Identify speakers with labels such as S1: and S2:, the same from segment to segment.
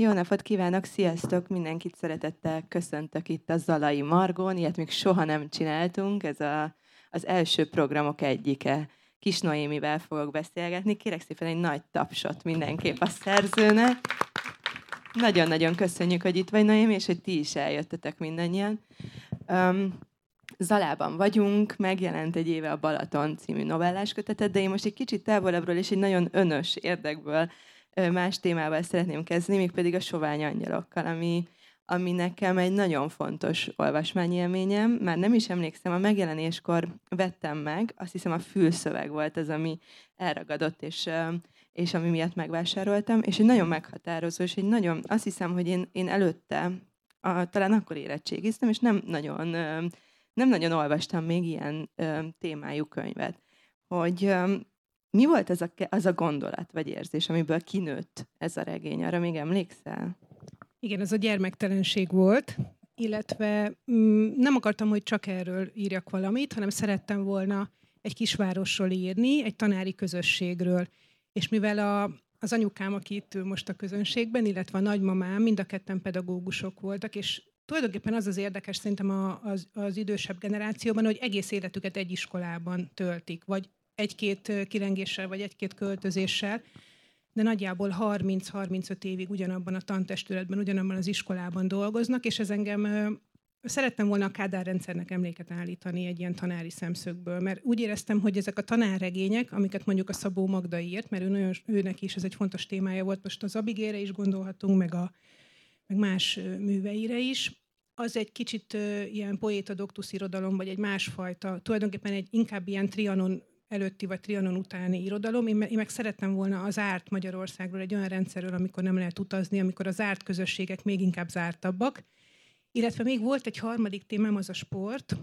S1: Jó napot kívánok, sziasztok! Mindenkit szeretettel köszöntök itt a Zalai Margon. Ilyet még soha nem csináltunk, ez a, az első programok egyike. Kis Noémivel fogok beszélgetni. Kérek szépen egy nagy tapsot mindenképp a szerzőnek. Nagyon-nagyon köszönjük, hogy itt vagy, Noémi, és hogy ti is eljöttetek mindannyian. Um, Zalában vagyunk, megjelent egy éve a Balaton című novellás kötetet, de én most egy kicsit távolabbról és egy nagyon önös érdekből más témával szeretném kezdeni, mégpedig a sovány angyalokkal, ami, ami nekem egy nagyon fontos olvasmányélményem. Már nem is emlékszem, a megjelenéskor vettem meg, azt hiszem a fülszöveg volt az, ami elragadott, és, és ami miatt megvásároltam, és egy nagyon meghatározó, és egy nagyon, azt hiszem, hogy én, én előtte, a, talán akkor érettségiztem, és nem nagyon, nem nagyon olvastam még ilyen témájú könyvet. Hogy mi volt az a, az a gondolat vagy érzés, amiből kinőtt ez a regény? Arra még emlékszel?
S2: Igen, ez a gyermektelenség volt, illetve mm, nem akartam, hogy csak erről írjak valamit, hanem szerettem volna egy kisvárosról írni, egy tanári közösségről. És mivel a, az anyukám, aki itt ül most a közönségben, illetve a nagymamám, mind a ketten pedagógusok voltak, és tulajdonképpen az az érdekes szerintem az, az idősebb generációban, hogy egész életüket egy iskolában töltik, vagy egy-két kilengéssel, vagy egy-két költözéssel, de nagyjából 30-35 évig ugyanabban a tantestületben, ugyanabban az iskolában dolgoznak, és ez engem Szerettem volna a Kádár rendszernek emléket állítani egy ilyen tanári szemszögből, mert úgy éreztem, hogy ezek a tanárregények, amiket mondjuk a Szabó Magda írt, mert ő nagyon, őnek is ez egy fontos témája volt, most az Abigére is gondolhatunk, meg, a, meg más műveire is, az egy kicsit ilyen poéta doktusz irodalom, vagy egy másfajta, tulajdonképpen egy inkább ilyen trianon előtti vagy Trianon utáni irodalom. Én, én meg szerettem volna az árt Magyarországról, egy olyan rendszerről, amikor nem lehet utazni, amikor az árt közösségek még inkább zártabbak. Illetve még volt egy harmadik témám, az a sport,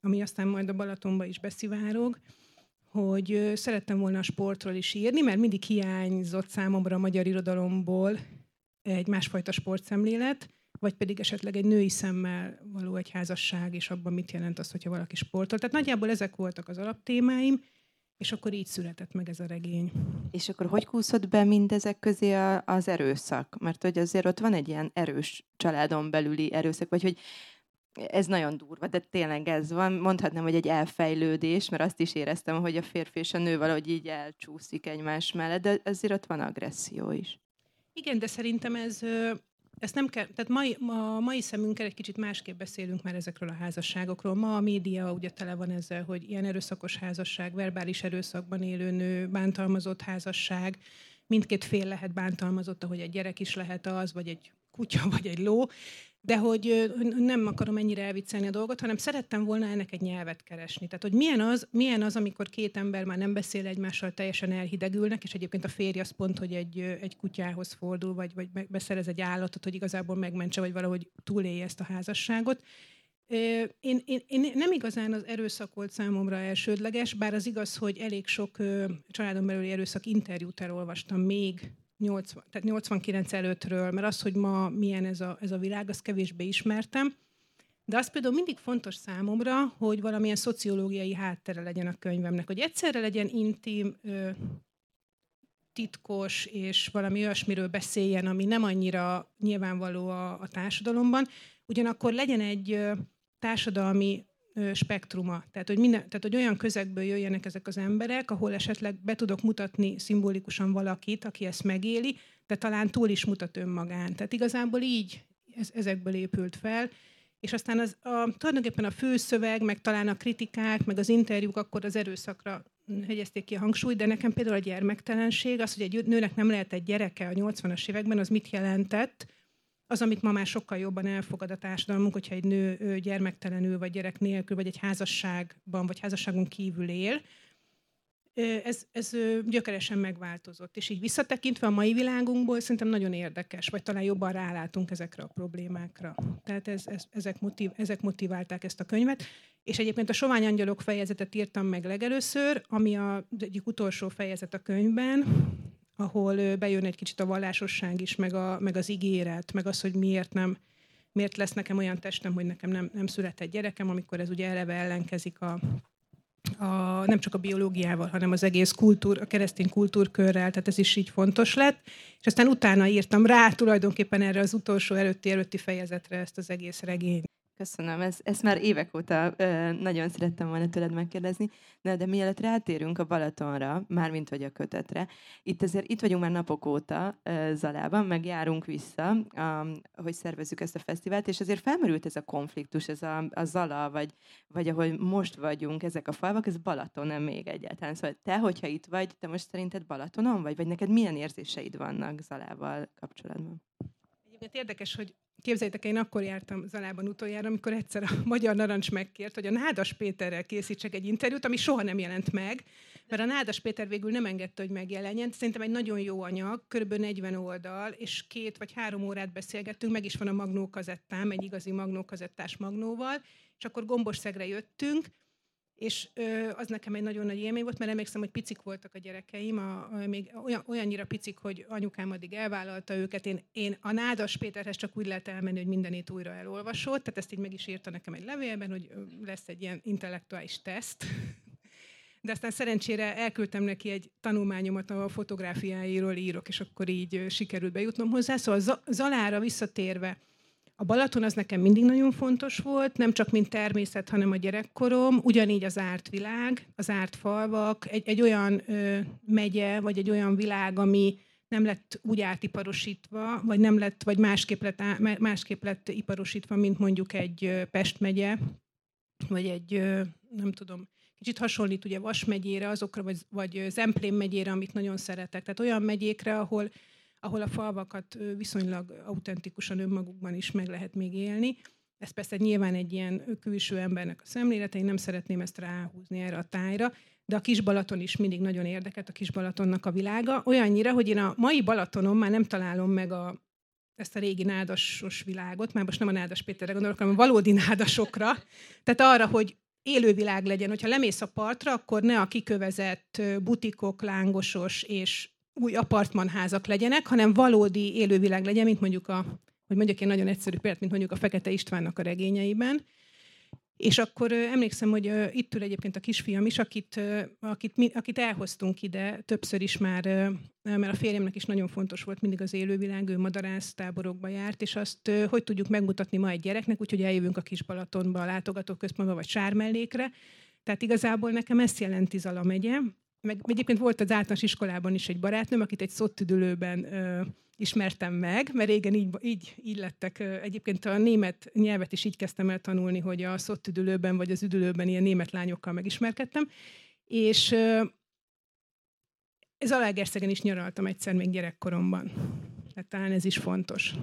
S2: ami aztán majd a Balatonba is beszivárog, hogy szerettem volna a sportról is írni, mert mindig hiányzott számomra a magyar irodalomból egy másfajta sportszemlélet, vagy pedig esetleg egy női szemmel való egy házasság, és abban mit jelent az, hogyha valaki sportol. Tehát nagyjából ezek voltak az alaptémáim, és akkor így született meg ez a regény.
S1: És akkor hogy kúszott be mindezek közé az erőszak? Mert hogy azért ott van egy ilyen erős családon belüli erőszak, vagy hogy ez nagyon durva, de tényleg ez van. Mondhatnám, hogy egy elfejlődés, mert azt is éreztem, hogy a férfi és a nő valahogy így elcsúszik egymás mellett, de ezért ott van agresszió is.
S2: Igen, de szerintem ez ezt nem kell, tehát mai, ma, a mai szemünkkel egy kicsit másképp beszélünk már ezekről a házasságokról. Ma a média ugye tele van ezzel, hogy ilyen erőszakos házasság, verbális erőszakban élő nő, bántalmazott házasság, mindkét fél lehet bántalmazott, ahogy egy gyerek is lehet az, vagy egy kutya, vagy egy ló, de hogy nem akarom ennyire elviccelni a dolgot, hanem szerettem volna ennek egy nyelvet keresni. Tehát, hogy milyen az, milyen az, amikor két ember már nem beszél egymással, teljesen elhidegülnek, és egyébként a férj az pont, hogy egy, egy kutyához fordul, vagy, vagy beszerez egy állatot, hogy igazából megmentse, vagy valahogy túlélje ezt a házasságot. Én, én, én nem igazán az erőszak volt számomra elsődleges, bár az igaz, hogy elég sok családon belüli erőszak interjút elolvastam még 80, tehát 89 előttről, mert az, hogy ma milyen ez a, ez a világ, azt kevésbé ismertem. De az például mindig fontos számomra, hogy valamilyen szociológiai háttere legyen a könyvemnek, hogy egyszerre legyen intim, ö, titkos, és valami olyasmiről beszéljen, ami nem annyira nyilvánvaló a, a társadalomban, ugyanakkor legyen egy ö, társadalmi spektruma. Tehát hogy, minden, tehát, hogy olyan közegből jöjjenek ezek az emberek, ahol esetleg be tudok mutatni szimbolikusan valakit, aki ezt megéli, de talán túl is mutat önmagán. Tehát igazából így ez, ezekből épült fel. És aztán az, a, tulajdonképpen a főszöveg, meg talán a kritikák, meg az interjúk akkor az erőszakra hegyezték ki a hangsúlyt, de nekem például a gyermektelenség, az, hogy egy nőnek nem lehet egy gyereke a 80-as években, az mit jelentett, az, amit ma már sokkal jobban elfogad a társadalmunk, hogyha egy nő gyermektelenül, vagy gyerek nélkül, vagy egy házasságban, vagy házasságon kívül él, ez, ez gyökeresen megváltozott. És így visszatekintve a mai világunkból szerintem nagyon érdekes, vagy talán jobban rálátunk ezekre a problémákra. Tehát ez, ez, ezek, motiv, ezek motiválták ezt a könyvet. És egyébként a Sovány Angyalok fejezetet írtam meg legelőször, ami a, egyik utolsó fejezet a könyvben, ahol bejön egy kicsit a vallásosság is, meg, a, meg az ígéret, meg az, hogy miért nem, miért lesz nekem olyan testem, hogy nekem nem, nem született gyerekem, amikor ez ugye eleve ellenkezik a, a, nem csak a biológiával, hanem az egész kultúr, a keresztény kultúrkörrel, tehát ez is így fontos lett. És aztán utána írtam rá tulajdonképpen erre az utolsó előtti előtti fejezetre ezt az egész regényt.
S1: Köszönöm, ez, ezt már évek óta ö, nagyon szerettem volna tőled megkérdezni, de, de mielőtt rátérünk a Balatonra, mármint vagy a kötetre, itt azért itt vagyunk már napok óta ö, Zalában, meg járunk vissza, a, hogy szervezzük ezt a fesztivált, és azért felmerült ez a konfliktus, ez a, a Zala, vagy, vagy ahol most vagyunk, ezek a falvak, ez Balaton nem még egyáltalán. Szóval te, hogyha itt vagy, te most szerinted Balatonon vagy, vagy neked milyen érzéseid vannak Zalával kapcsolatban?
S2: Egyébként érdekes, hogy Képzeljétek, én akkor jártam Zalában utoljára, amikor egyszer a Magyar Narancs megkért, hogy a Nádas Péterrel készítsek egy interjút, ami soha nem jelent meg, mert a Nádas Péter végül nem engedte, hogy megjelenjen. Szerintem egy nagyon jó anyag, kb. 40 oldal, és két vagy három órát beszélgettünk, meg is van a magnó kazettám, egy igazi magnó kazettás magnóval, és akkor Gombos-szegre jöttünk, és ö, az nekem egy nagyon nagy élmény volt, mert emlékszem, hogy picik voltak a gyerekeim, a, a, még olyan, olyannyira picik, hogy anyukám addig elvállalta őket. Én, én a Nádas Péterhez csak úgy lehet elmenni, hogy mindenét újra elolvasott, tehát ezt így meg is írta nekem egy levélben, hogy lesz egy ilyen intellektuális teszt. De aztán szerencsére elküldtem neki egy tanulmányomat, a fotográfiáiról írok, és akkor így sikerült bejutnom hozzá. Szóval Zalára visszatérve, a Balaton az nekem mindig nagyon fontos volt, nem csak mint természet, hanem a gyerekkorom, ugyanígy az árt világ, az árt falvak, egy, egy olyan ö, megye, vagy egy olyan világ, ami nem lett úgy átiparosítva, vagy nem lett, vagy másképp lett, másképp lett iparosítva, mint mondjuk egy Pest megye, vagy egy, nem tudom, kicsit hasonlít ugye Vas megyére, azokra, vagy, vagy Zemplén megyére, amit nagyon szeretek. Tehát olyan megyékre, ahol ahol a falvakat viszonylag autentikusan önmagukban is meg lehet még élni. Ez persze nyilván egy ilyen külső embernek a szemlélete, én nem szeretném ezt ráhúzni erre a tájra, de a kis Balaton is mindig nagyon érdekelt, a kis Balatonnak a világa. Olyannyira, hogy én a mai Balatonon már nem találom meg a, ezt a régi nádasos világot, már most nem a nádas Péterre gondolok, hanem a valódi nádasokra. Tehát arra, hogy élővilág legyen. Hogyha lemész a partra, akkor ne a kikövezett butikok, lángosos és új apartmanházak legyenek, hanem valódi élővilág legyen, mint mondjuk a, hogy mondjuk egy nagyon egyszerű példát, mint mondjuk a Fekete Istvánnak a regényeiben. És akkor emlékszem, hogy itt ül egyébként a kisfiam is, akit, akit, akit elhoztunk ide többször is már, mert a férjemnek is nagyon fontos volt mindig az élővilág, ő madarász táborokba járt, és azt hogy tudjuk megmutatni ma egy gyereknek, úgyhogy eljövünk a kis Balatonba, a látogatóközpontba, vagy Sármellékre. Tehát igazából nekem ezt jelenti Zala megye, meg egyébként volt az általános iskolában is egy barátnőm, akit egy szottüdülőben ö, ismertem meg, mert régen így, így, így lettek. Egyébként a német nyelvet is így kezdtem el tanulni, hogy a szottüdülőben vagy az üdülőben ilyen német lányokkal megismerkedtem. És ö, ez Alágerszegen is nyaraltam egyszer még gyerekkoromban. Tehát talán ez is fontos.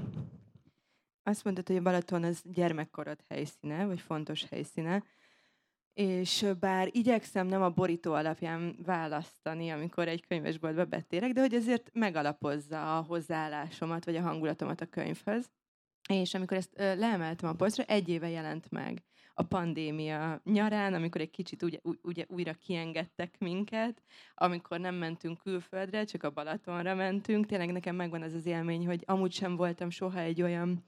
S1: Azt mondtad, hogy a Balaton az gyermekkorod helyszíne, vagy fontos helyszíne és bár igyekszem nem a borító alapján választani, amikor egy könyvesboltba betérek, de hogy ezért megalapozza a hozzáállásomat, vagy a hangulatomat a könyvhöz. És amikor ezt leemeltem a polcra, egy éve jelent meg a pandémia nyarán, amikor egy kicsit ugye, ugye újra kiengedtek minket, amikor nem mentünk külföldre, csak a Balatonra mentünk. Tényleg nekem megvan az az élmény, hogy amúgy sem voltam soha egy olyan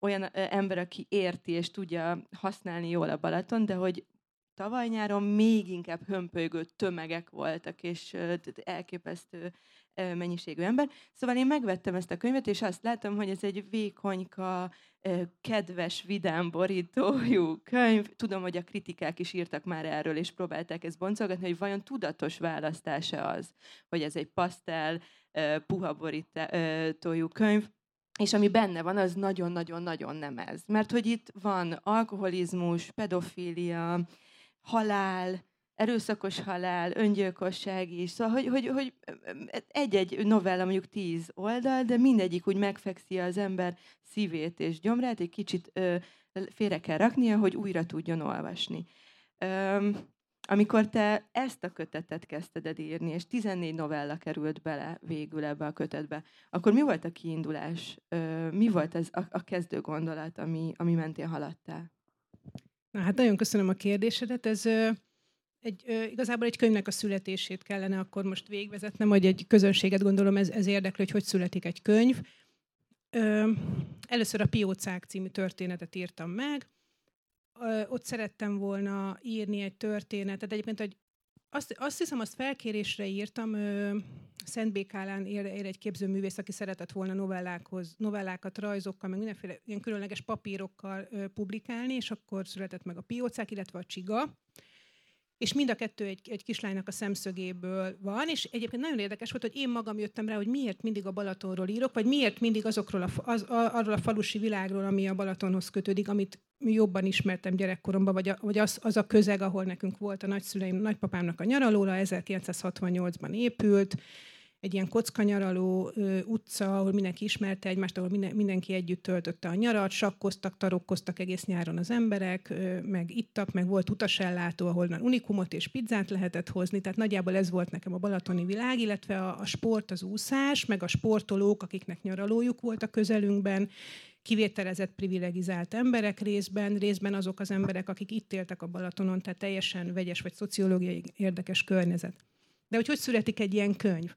S1: olyan ember, aki érti és tudja használni jól a Balaton, de hogy tavaly nyáron még inkább hömpölygő tömegek voltak, és elképesztő mennyiségű ember. Szóval én megvettem ezt a könyvet, és azt látom, hogy ez egy vékonyka, kedves, vidám borítójú könyv. Tudom, hogy a kritikák is írtak már erről, és próbálták ezt boncolgatni, hogy vajon tudatos választása az, hogy ez egy pasztel, puha borítójú könyv, és ami benne van, az nagyon-nagyon-nagyon nem ez. Mert hogy itt van alkoholizmus, pedofília, halál, erőszakos halál, öngyilkosság is. Szóval, hogy, hogy, hogy egy-egy novella mondjuk tíz oldal, de mindegyik úgy megfekszi az ember szívét és gyomrát, egy kicsit ö, félre kell raknia, hogy újra tudjon olvasni. Ö, amikor te ezt a kötetet kezdted írni, és 14 novella került bele végül ebbe a kötetbe, akkor mi volt a kiindulás? Ö, mi volt ez a, a kezdő gondolat, ami, ami mentén haladtál?
S2: Na, hát nagyon köszönöm a kérdésedet. Ez egy, igazából egy könyvnek a születését kellene akkor most végvezetnem, hogy egy közönséget gondolom ez, ez érdekli, hogy hogy születik egy könyv. Először a Piócák című történetet írtam meg, ott szerettem volna írni egy történetet. Egyébként egy azt, azt hiszem, azt felkérésre írtam, Szent Békálán ér, ér egy képzőművész, aki szeretett volna novellákhoz, novellákat, rajzokkal, meg mindenféle ilyen különleges papírokkal ö, publikálni, és akkor született meg a piócák, illetve a csiga és mind a kettő egy, egy kislánynak a szemszögéből van, és egyébként nagyon érdekes volt, hogy én magam jöttem rá, hogy miért mindig a Balatonról írok, vagy miért mindig azokról a, az, a, arról a falusi világról, ami a Balatonhoz kötődik, amit jobban ismertem gyerekkoromban, vagy, a, vagy az, az a közeg, ahol nekünk volt a nagyszüleim, nagypapámnak a nyaralóra, 1968-ban épült, egy ilyen kockanyaraló ö, utca, ahol mindenki ismerte egymást, ahol minden, mindenki együtt töltötte a nyarat, sakkoztak, tarokkoztak egész nyáron az emberek, ö, meg ittak, meg volt utasellátó, ahol unikumot és pizzát lehetett hozni, tehát nagyjából ez volt nekem a balatoni világ, illetve a, a sport, az úszás, meg a sportolók, akiknek nyaralójuk volt a közelünkben, kivételezett privilegizált emberek részben, részben azok az emberek, akik itt éltek a Balatonon, tehát teljesen vegyes vagy szociológiai érdekes környezet. De hogy hogy születik egy ilyen könyv?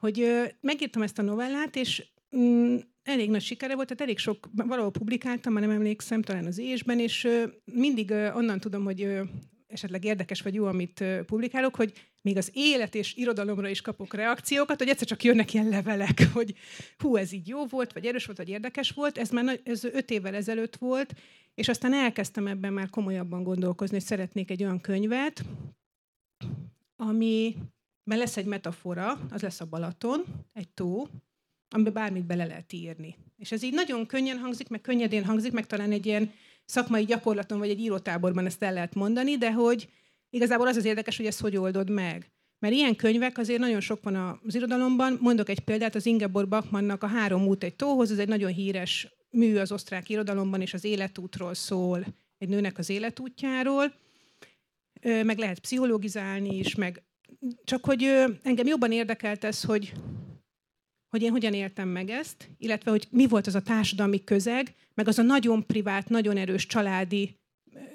S2: Hogy ö, megírtam ezt a novellát, és mm, elég nagy sikere volt, tehát elég sok, valahol publikáltam, már nem emlékszem, talán az ésben, és ö, mindig ö, onnan tudom, hogy ö, esetleg érdekes vagy jó, amit ö, publikálok, hogy még az élet és irodalomra is kapok reakciókat, hogy egyszer csak jönnek ilyen levelek, hogy hú, ez így jó volt, vagy erős volt, vagy érdekes volt. Ez már ez öt évvel ezelőtt volt, és aztán elkezdtem ebben már komolyabban gondolkozni, hogy szeretnék egy olyan könyvet, ami mert lesz egy metafora, az lesz a Balaton, egy tó, amiben bármit bele lehet írni. És ez így nagyon könnyen hangzik, meg könnyedén hangzik, meg talán egy ilyen szakmai gyakorlaton, vagy egy írótáborban ezt el lehet mondani, de hogy igazából az az érdekes, hogy ezt hogy oldod meg. Mert ilyen könyvek azért nagyon sok van az irodalomban. Mondok egy példát, az Ingeborg Bachmannnak a Három út egy tóhoz, ez egy nagyon híres mű az osztrák irodalomban, és az életútról szól, egy nőnek az életútjáról. Meg lehet pszichológizálni is, meg csak hogy engem jobban érdekelt ez, hogy, hogy én hogyan éltem meg ezt, illetve hogy mi volt az a társadalmi közeg, meg az a nagyon privát, nagyon erős családi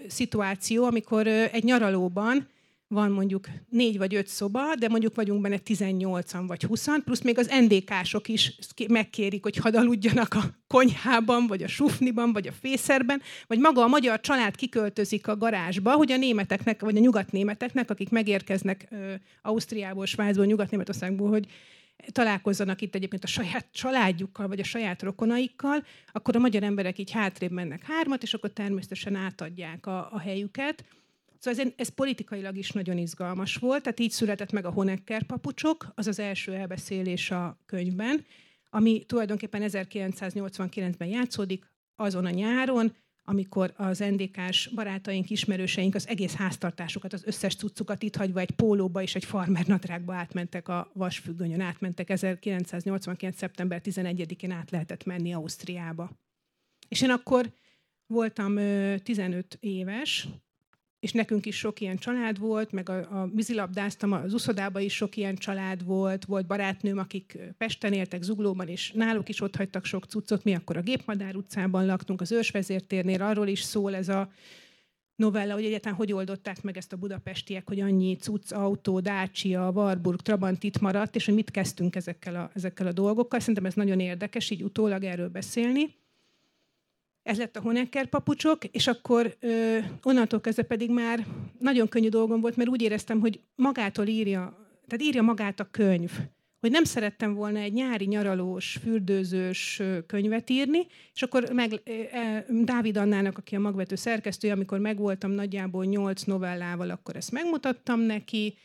S2: szituáció, amikor egy nyaralóban van mondjuk négy vagy öt szoba, de mondjuk vagyunk benne 18-an vagy 20 plusz még az NDK-sok is megkérik, hogy hadd aludjanak a konyhában, vagy a sufniban, vagy a fészerben, vagy maga a magyar család kiköltözik a garázsba, hogy a németeknek, vagy a nyugatnémeteknek, akik megérkeznek ö, Ausztriából, Svájcból, Nyugat-Németországból, hogy találkozzanak itt egyébként a saját családjukkal, vagy a saját rokonaikkal, akkor a magyar emberek így hátrébb mennek hármat, és akkor természetesen átadják a, a helyüket Szóval ez, ez politikailag is nagyon izgalmas volt, tehát így született meg a Honecker papucsok, az az első elbeszélés a könyvben, ami tulajdonképpen 1989-ben játszódik, azon a nyáron, amikor az NDK-s barátaink, ismerőseink az egész háztartásukat, az összes cuccukat itt hagyva egy pólóba és egy farmer nadrágba átmentek a vasfüggönyön, átmentek 1989. szeptember 11-én át lehetett menni Ausztriába. És én akkor voltam 15 éves, és nekünk is sok ilyen család volt, meg a, a vízilabdáztam, az uszodában is sok ilyen család volt, volt barátnőm, akik Pesten éltek, Zuglóban, és náluk is ott hagytak sok cuccot, mi akkor a Gépmadár utcában laktunk, az Ősvezértérnél, arról is szól ez a novella, hogy egyáltalán hogy oldották meg ezt a budapestiek, hogy annyi cucc, autó, Dacia, Warburg, Trabant itt maradt, és hogy mit kezdtünk ezekkel a, ezekkel a dolgokkal. Szerintem ez nagyon érdekes, így utólag erről beszélni ez lett a Honecker papucsok, és akkor ö, onnantól kezdve pedig már nagyon könnyű dolgom volt, mert úgy éreztem, hogy magától írja, tehát írja magát a könyv. Hogy nem szerettem volna egy nyári nyaralós, fürdőzős könyvet írni, és akkor meg e, Dávid Annának, aki a magvető szerkesztője, amikor megvoltam nagyjából nyolc novellával, akkor ezt megmutattam neki,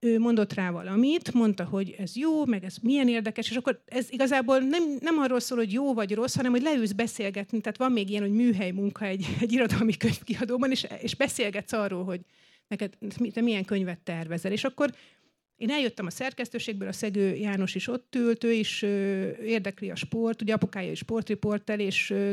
S2: ő mondott rá valamit, mondta, hogy ez jó, meg ez milyen érdekes, és akkor ez igazából nem, nem arról szól, hogy jó vagy rossz, hanem hogy leülsz beszélgetni, tehát van még ilyen, hogy műhely munka egy, egy irodalmi könyvkiadóban, és, és beszélgetsz arról, hogy neked te milyen könyvet tervezel. És akkor én eljöttem a szerkesztőségből, a Szegő János is ott ült, ő is ö, érdekli a sport, ugye apukája is sportriporter, és ö,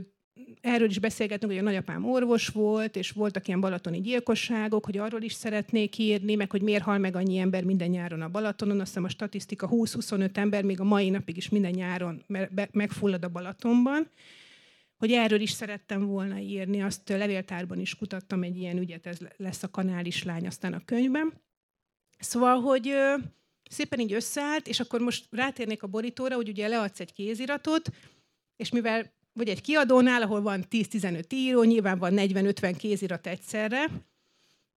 S2: erről is beszélgetünk, hogy a nagyapám orvos volt, és voltak ilyen balatoni gyilkosságok, hogy arról is szeretnék írni, meg hogy miért hal meg annyi ember minden nyáron a Balatonon. Azt hiszem a statisztika 20-25 ember még a mai napig is minden nyáron megfullad a Balatonban. Hogy erről is szerettem volna írni, azt levéltárban is kutattam egy ilyen ügyet, ez lesz a kanális lány aztán a könyvben. Szóval, hogy szépen így összeállt, és akkor most rátérnék a borítóra, hogy ugye leadsz egy kéziratot, és mivel vagy egy kiadónál, ahol van 10-15 író, nyilván van 40-50 kézirat egyszerre,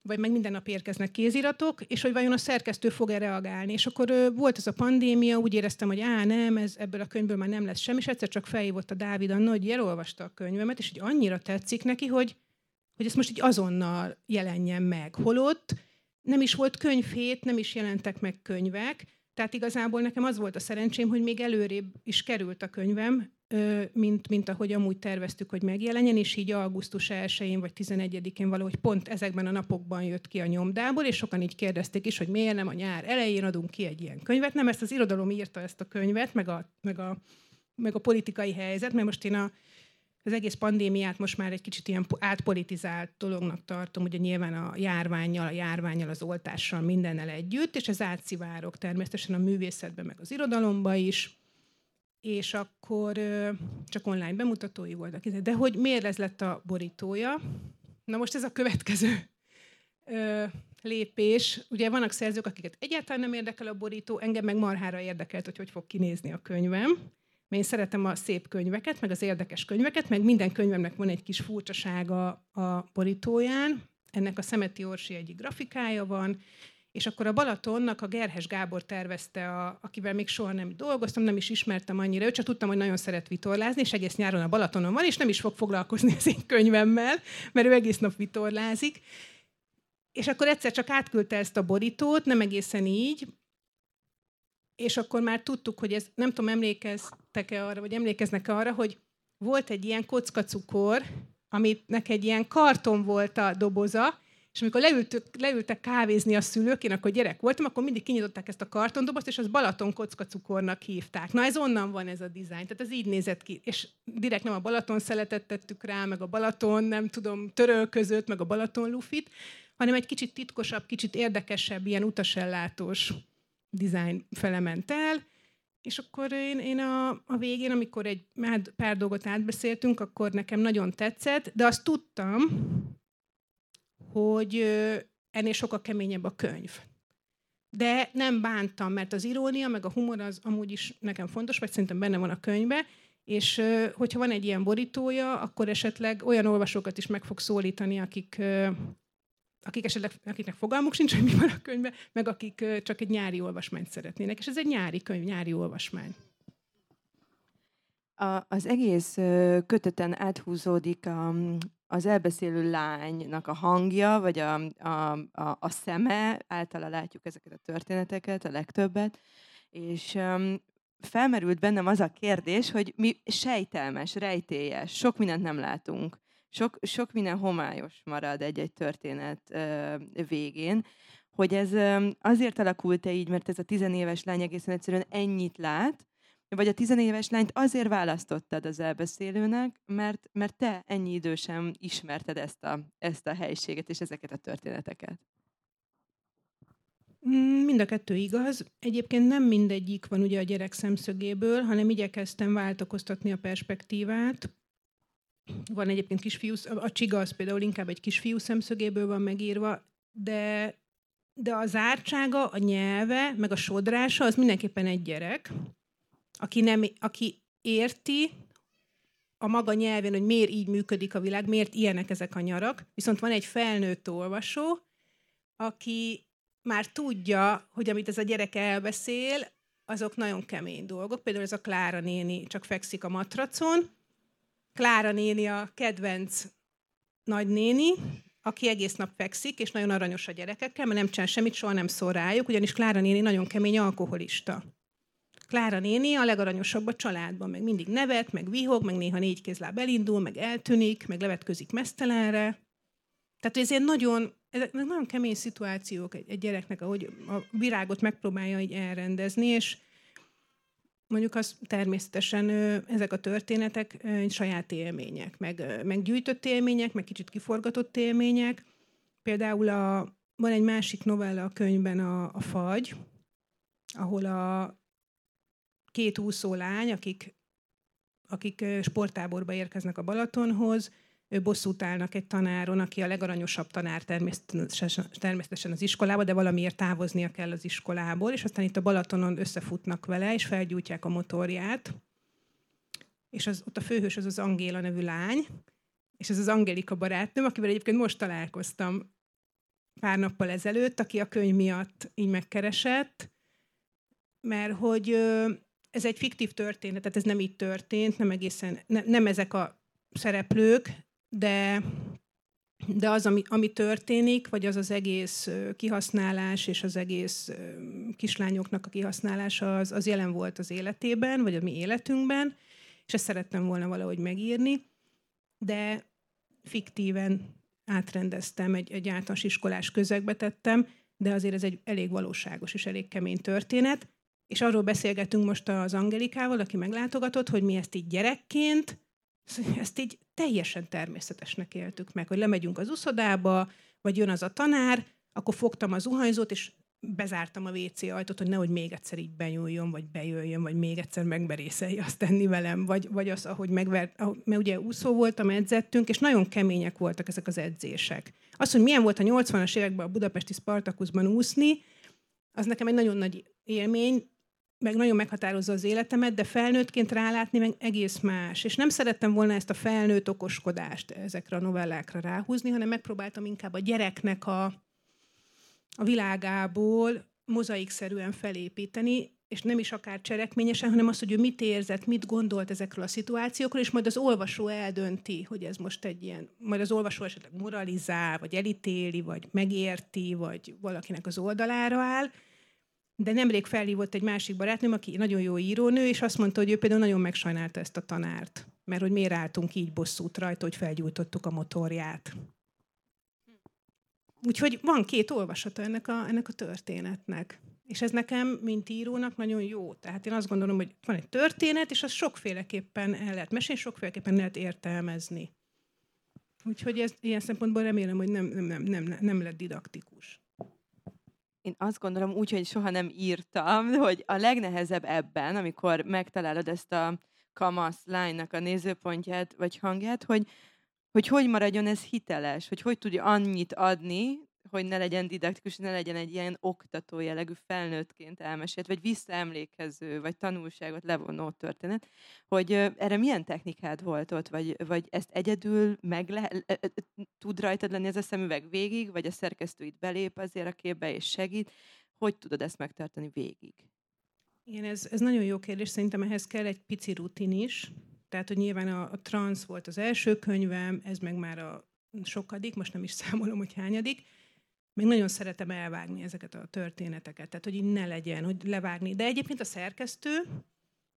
S2: vagy meg minden nap érkeznek kéziratok, és hogy vajon a szerkesztő fog-e reagálni. És akkor ö, volt ez a pandémia, úgy éreztem, hogy á, nem, ez, ebből a könyvből már nem lesz semmi, és egyszer csak felhívott a Dávid Anna, hogy elolvasta a könyvemet, és hogy annyira tetszik neki, hogy, hogy ezt most így azonnal jelenjen meg. Holott nem is volt könyvhét, nem is jelentek meg könyvek, tehát igazából nekem az volt a szerencsém, hogy még előrébb is került a könyvem, mint, mint ahogy amúgy terveztük, hogy megjelenjen, és így augusztus 1-én vagy 11-én valahogy pont ezekben a napokban jött ki a nyomdából, és sokan így kérdezték is, hogy miért nem a nyár elején adunk ki egy ilyen könyvet. Nem, ezt az irodalom írta ezt a könyvet, meg a, meg a, meg a politikai helyzet, mert most én a, az egész pandémiát most már egy kicsit ilyen átpolitizált dolognak tartom, ugye nyilván a járványjal, a járványjal, az oltással, mindennel együtt, és ez átszivárok természetesen a művészetben, meg az irodalomba is, és akkor csak online bemutatói voltak. De hogy miért ez lett a borítója? Na most ez a következő lépés. Ugye vannak szerzők, akiket egyáltalán nem érdekel a borító, engem meg marhára érdekelt, hogy hogy fog kinézni a könyvem mert én szeretem a szép könyveket, meg az érdekes könyveket, meg minden könyvemnek van egy kis furcsasága a borítóján. Ennek a Szemeti Orsi egyik grafikája van, és akkor a Balatonnak a Gerhes Gábor tervezte, a, akivel még soha nem dolgoztam, nem is ismertem annyira, ő csak tudtam, hogy nagyon szeret vitorlázni, és egész nyáron a Balatonon van, és nem is fog foglalkozni az én könyvemmel, mert ő egész nap vitorlázik. És akkor egyszer csak átküldte ezt a borítót, nem egészen így, és akkor már tudtuk, hogy ez, nem tudom, emlékeztek-e arra, vagy emlékeznek-e arra, hogy volt egy ilyen kockacukor, aminek egy ilyen karton volt a doboza, és amikor leültük, leültek kávézni a szülők, én akkor gyerek voltam, akkor mindig kinyitották ezt a kartondobozt, és az Balaton kockacukornak hívták. Na ez onnan van ez a dizájn, tehát ez így nézett ki. És direkt nem a Balaton szeletet tettük rá, meg a Balaton, nem tudom, töröl között, meg a Balaton lufit, hanem egy kicsit titkosabb, kicsit érdekesebb, ilyen utasellátós design fele ment el, és akkor én, én a, a végén, amikor egy pár dolgot átbeszéltünk, akkor nekem nagyon tetszett, de azt tudtam, hogy ennél sokkal keményebb a könyv. De nem bántam, mert az irónia, meg a humor az amúgy is nekem fontos, vagy szerintem benne van a könyvbe, és hogyha van egy ilyen borítója, akkor esetleg olyan olvasókat is meg fog szólítani, akik akik esetleg, akiknek fogalmuk sincs, hogy mi van a könyvben, meg akik csak egy nyári olvasmányt szeretnének. És ez egy nyári könyv, nyári olvasmány.
S1: A, az egész köteten áthúzódik a, az elbeszélő lánynak a hangja, vagy a, a, a, a szeme, általa látjuk ezeket a történeteket, a legtöbbet, és um, felmerült bennem az a kérdés, hogy mi sejtelmes, rejtélyes, sok mindent nem látunk. Sok, sok minden homályos marad egy-egy történet ö, végén, hogy ez ö, azért alakult-e így, mert ez a tizenéves lány egészen egyszerűen ennyit lát, vagy a tizenéves lányt azért választottad az elbeszélőnek, mert, mert te ennyi idősen ismerted ezt a, ezt a helységet és ezeket a történeteket.
S2: Mm, mind a kettő igaz. Egyébként nem mindegyik van ugye a gyerek szemszögéből, hanem igyekeztem változtatni a perspektívát. Van egyébként kisfiú, a csiga az például inkább egy kisfiú szemszögéből van megírva, de, de az ártsága, a nyelve, meg a sodrása az mindenképpen egy gyerek, aki, nem, aki érti a maga nyelvén, hogy miért így működik a világ, miért ilyenek ezek a nyarak. Viszont van egy felnőtt olvasó, aki már tudja, hogy amit ez a gyerek elbeszél, azok nagyon kemény dolgok. Például ez a Klára néni csak fekszik a matracon, Klára néni a kedvenc nagynéni, aki egész nap fekszik, és nagyon aranyos a gyerekekkel, mert nem csinál semmit, soha nem szól rájuk, ugyanis Klára néni nagyon kemény alkoholista. Klára néni a legaranyosabb a családban, meg mindig nevet, meg vihog, meg néha négy kézláb elindul, meg eltűnik, meg levetközik mesztelenre. Tehát ez ilyen nagyon, ezek nagyon kemény szituációk egy, egy gyereknek, ahogy a virágot megpróbálja így elrendezni, és mondjuk az természetesen ezek a történetek saját élmények, meg, meg gyűjtött élmények, meg kicsit kiforgatott élmények. Például a, van egy másik novella a könyvben, a, a Fagy, ahol a két úszó lány, akik, akik sporttáborba érkeznek a Balatonhoz, bosszút állnak egy tanáron, aki a legaranyosabb tanár természetesen, természetesen az iskolába, de valamiért távoznia kell az iskolából, és aztán itt a Balatonon összefutnak vele, és felgyújtják a motorját. És az, ott a főhős az az Angéla nevű lány, és ez az Angelika barátnőm, akivel egyébként most találkoztam pár nappal ezelőtt, aki a könyv miatt így megkeresett, mert hogy ez egy fiktív történet, tehát ez nem így történt, nem egészen, ne, nem ezek a szereplők, de de az, ami, ami történik, vagy az az egész kihasználás és az egész kislányoknak a kihasználása, az, az jelen volt az életében, vagy a mi életünkben, és ezt szerettem volna valahogy megírni, de fiktíven átrendeztem, egy, egy általános iskolás közegbe tettem, de azért ez egy elég valóságos és elég kemény történet. És arról beszélgetünk most az Angelikával, aki meglátogatott, hogy mi ezt így gyerekként, ezt így teljesen természetesnek éltük meg, hogy lemegyünk az uszodába, vagy jön az a tanár, akkor fogtam az zuhanyzót, és bezártam a WC ajtót, hogy nehogy még egyszer így benyúljon, vagy bejöjjön, vagy még egyszer megberészelje azt tenni velem, vagy, vagy az, ahogy megvert, ahogy, mert ugye úszó voltam, edzettünk, és nagyon kemények voltak ezek az edzések. Az, hogy milyen volt a 80-as években a budapesti Spartakuszban úszni, az nekem egy nagyon nagy élmény, meg nagyon meghatározza az életemet, de felnőttként rálátni meg egész más. És nem szerettem volna ezt a felnőtt okoskodást ezekre a novellákra ráhúzni, hanem megpróbáltam inkább a gyereknek a, a világából mozaikszerűen felépíteni, és nem is akár cselekményesen, hanem azt, hogy ő mit érzett, mit gondolt ezekről a szituációkról, és majd az olvasó eldönti, hogy ez most egy ilyen, majd az olvasó esetleg moralizál, vagy elítéli, vagy megérti, vagy valakinek az oldalára áll, de nemrég felhívott egy másik barátnőm, aki nagyon jó írónő, és azt mondta, hogy ő például nagyon megsajnálta ezt a tanárt, mert hogy miért álltunk így bosszút rajta, hogy felgyújtottuk a motorját. Úgyhogy van két olvasata ennek a, ennek a történetnek. És ez nekem, mint írónak nagyon jó. Tehát én azt gondolom, hogy van egy történet, és az sokféleképpen el lehet mesélni, sokféleképpen lehet értelmezni. Úgyhogy ez, ilyen szempontból remélem, hogy nem, nem, nem, nem, nem lett didaktikus.
S1: Én azt gondolom úgy, hogy soha nem írtam, hogy a legnehezebb ebben, amikor megtalálod ezt a kamasz lánynak a nézőpontját vagy hangját, hogy hogy hogy maradjon ez hiteles, hogy hogy tudja annyit adni, hogy ne legyen didaktikus, ne legyen egy ilyen oktató jellegű felnőttként elmesélt, vagy visszaemlékező, vagy tanulságot levonó történet, hogy erre milyen technikád volt ott, vagy, vagy ezt egyedül meg le, tud rajtad lenni ez a szemüveg végig, vagy a szerkesztő itt belép azért a képbe és segít, hogy tudod ezt megtartani végig?
S2: Igen, ez, ez nagyon jó kérdés, szerintem ehhez kell egy pici rutin is, tehát, hogy nyilván a, a trans volt az első könyvem, ez meg már a sokadik, most nem is számolom, hogy hányadik, még nagyon szeretem elvágni ezeket a történeteket, tehát hogy így ne legyen, hogy levágni. De egyébként a szerkesztő,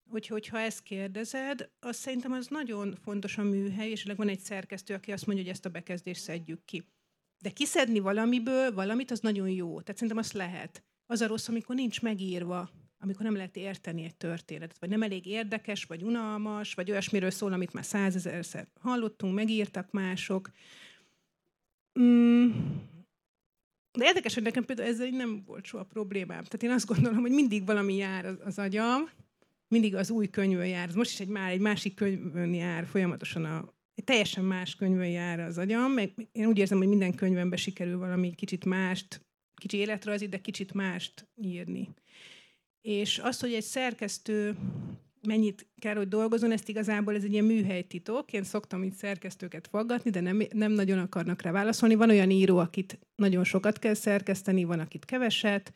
S2: hogy, hogyha ezt kérdezed, az szerintem az nagyon fontos a műhely, és van egy szerkesztő, aki azt mondja, hogy ezt a bekezdést szedjük ki. De kiszedni valamiből valamit, az nagyon jó. Tehát szerintem azt lehet. Az a rossz, amikor nincs megírva, amikor nem lehet érteni egy történetet, vagy nem elég érdekes, vagy unalmas, vagy olyasmiről szól, amit már százezerszer hallottunk, megírtak mások. Mm, de érdekes, hogy nekem például ezzel nem volt soha problémám. Tehát én azt gondolom, hogy mindig valami jár az, az agyam, mindig az új könyvön jár. Most is egy, már egy másik könyvön jár folyamatosan a, egy teljesen más könyvön jár az agyam, meg én úgy érzem, hogy minden könyvemben sikerül valami kicsit mást, kicsi életrajzi, de kicsit mást írni. És az, hogy egy szerkesztő mennyit kell, hogy dolgozon, ezt igazából ez egy ilyen műhelytitok. Én szoktam itt szerkesztőket faggatni, de nem, nem nagyon akarnak rá válaszolni. Van olyan író, akit nagyon sokat kell szerkeszteni, van, akit keveset.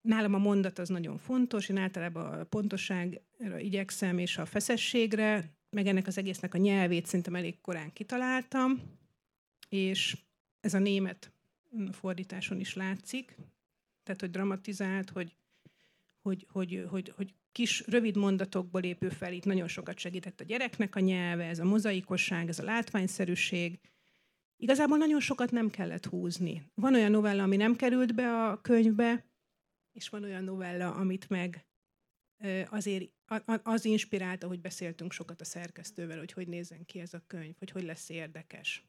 S2: Nálam a mondat az nagyon fontos, én általában a pontosságra igyekszem, és a feszességre, meg ennek az egésznek a nyelvét szerintem elég korán kitaláltam, és ez a német fordításon is látszik, tehát, hogy dramatizált, hogy, hogy, hogy, hogy, hogy kis, rövid mondatokból épül fel, itt nagyon sokat segített a gyereknek a nyelve, ez a mozaikosság, ez a látványszerűség. Igazából nagyon sokat nem kellett húzni. Van olyan novella, ami nem került be a könyvbe, és van olyan novella, amit meg azért az inspirálta, hogy beszéltünk sokat a szerkesztővel, hogy hogy nézzen ki ez a könyv, hogy hogy lesz érdekes.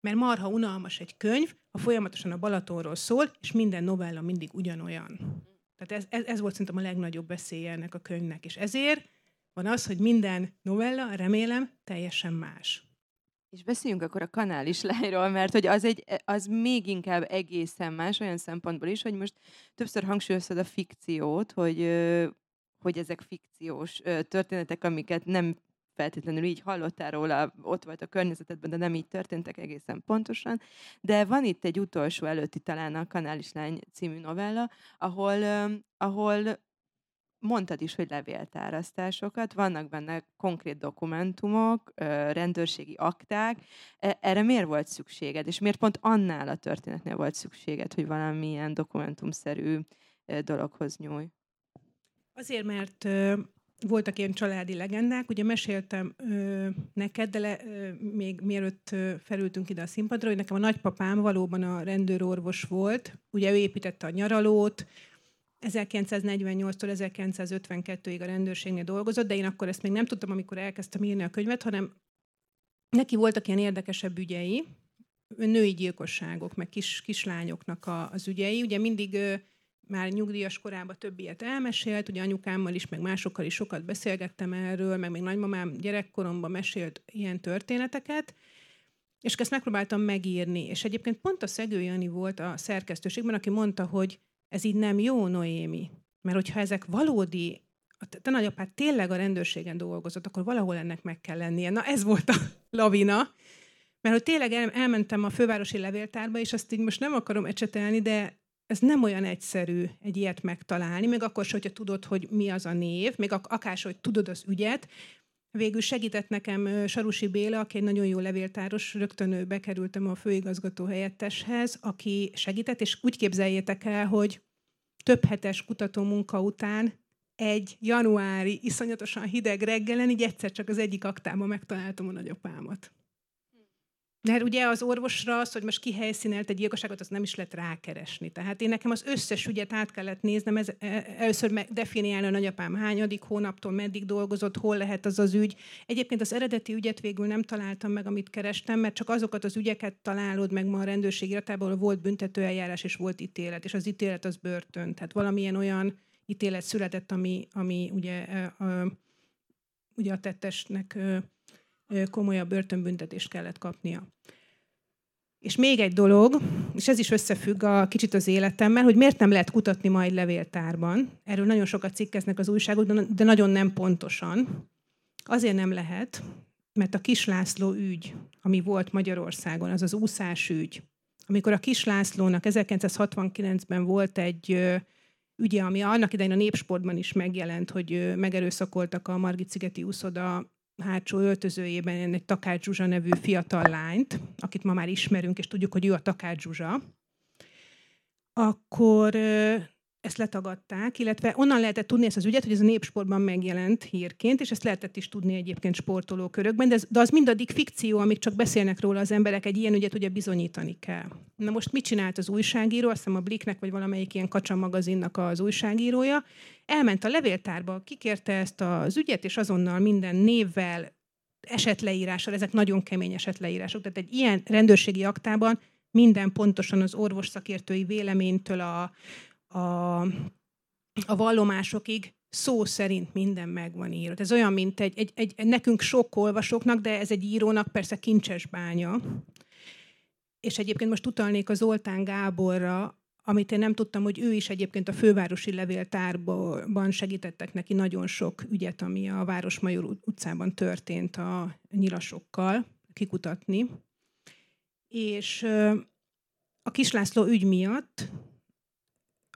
S2: Mert marha unalmas egy könyv, ha folyamatosan a Balatonról szól, és minden novella mindig ugyanolyan. Tehát ez, ez, ez volt szerintem a legnagyobb veszélye ennek a könyvnek. És ezért van az, hogy minden novella, remélem, teljesen más.
S1: És beszéljünk akkor a kanális lányról, mert hogy az, egy, az még inkább egészen más olyan szempontból is, hogy most többször hangsúlyoztad a fikciót, hogy, hogy ezek fikciós történetek, amiket nem feltétlenül így hallottál róla, ott volt a környezetedben, de nem így történtek egészen pontosan. De van itt egy utolsó előtti talán a Kanálislány című novella, ahol, ahol mondtad is, hogy levéltárasztásokat, vannak benne konkrét dokumentumok, rendőrségi akták. E, erre miért volt szükséged, és miért pont annál a történetnél volt szükséged, hogy valamilyen dokumentumszerű dologhoz nyúlj?
S2: Azért, mert voltak ilyen családi legendák, ugye meséltem ö, neked, de le, ö, még mielőtt ö, felültünk ide a színpadra, hogy nekem a nagypapám valóban a rendőrorvos volt, ugye ő építette a nyaralót, 1948-tól 1952-ig a rendőrségnél dolgozott, de én akkor ezt még nem tudtam, amikor elkezdtem írni a könyvet, hanem neki voltak ilyen érdekesebb ügyei, női gyilkosságok, meg kis, kislányoknak a, az ügyei. Ugye mindig már nyugdíjas korában több ilyet elmesélt, ugye anyukámmal is, meg másokkal is sokat beszélgettem erről, meg még nagymamám gyerekkoromban mesélt ilyen történeteket, és ezt megpróbáltam megírni. És egyébként pont a Szegő Jani volt a szerkesztőségben, aki mondta, hogy ez így nem jó, Noémi. Mert hogyha ezek valódi, a te nagyapád tényleg a rendőrségen dolgozott, akkor valahol ennek meg kell lennie. Na ez volt a lavina. Mert hogy tényleg el, elmentem a fővárosi levéltárba, és azt így most nem akarom ecsetelni, de ez nem olyan egyszerű egy ilyet megtalálni, még akkor sem, hogyha tudod, hogy mi az a név, még ak- akár hogy tudod az ügyet. Végül segített nekem Sarusi Béla, aki egy nagyon jó levéltáros, rögtön bekerültem a főigazgató helyetteshez, aki segített, és úgy képzeljétek el, hogy több hetes kutató munka után egy januári, iszonyatosan hideg reggelen, így egyszer csak az egyik aktában megtaláltam a nagyapámat. Mert ugye az orvosra az, hogy most kihelyszínelt egy gyilkosságot, az nem is lehet rákeresni. Tehát én nekem az összes ügyet át kellett néznem, ez, e, először definiálni a nagyapám hányadik hónaptól, meddig dolgozott, hol lehet az az ügy. Egyébként az eredeti ügyet végül nem találtam meg, amit kerestem, mert csak azokat az ügyeket találod meg ma a rendőrség iratában, ahol volt büntetőeljárás és volt ítélet, és az ítélet az börtön. Tehát valamilyen olyan ítélet született, ami, ami ugye, e, ugye a tettesnek komolyabb börtönbüntetést kellett kapnia. És még egy dolog, és ez is összefügg a kicsit az életemmel, hogy miért nem lehet kutatni majd levéltárban. Erről nagyon sokat cikkeznek az újságok, de nagyon nem pontosan. Azért nem lehet, mert a Kislászló ügy, ami volt Magyarországon, az az úszás ügy, amikor a Kislászlónak 1969-ben volt egy ügye, ami annak idején a népsportban is megjelent, hogy megerőszakoltak a Margit szigeti úszoda hátsó öltözőjében egy Takács Zsuzsa nevű fiatal lányt, akit ma már ismerünk, és tudjuk, hogy ő a Takács Zsuzsa, akkor ezt letagadták, illetve onnan lehetett tudni ezt az ügyet, hogy ez a népsportban megjelent hírként, és ezt lehetett is tudni egyébként sportoló körökben, de, ez, de az mindaddig fikció, amíg csak beszélnek róla az emberek, egy ilyen ügyet ugye bizonyítani kell. Na most mit csinált az újságíró, azt hiszem a Bliknek, vagy valamelyik ilyen kacsa magazinnak az újságírója, elment a levéltárba, kikérte ezt az ügyet, és azonnal minden névvel, esetleírással, ezek nagyon kemény esetleírások, tehát egy ilyen rendőrségi aktában minden pontosan az orvos szakértői véleménytől a, a, a vallomásokig szó szerint minden meg van írva. Ez olyan, mint egy, egy, egy, nekünk sok olvasóknak, de ez egy írónak persze kincses bánya. És egyébként most utalnék az Zoltán Gáborra, amit én nem tudtam, hogy ő is egyébként a fővárosi levéltárban segítettek neki nagyon sok ügyet, ami a Városmajor utcában történt a nyilasokkal kikutatni. És a Kislászló ügy miatt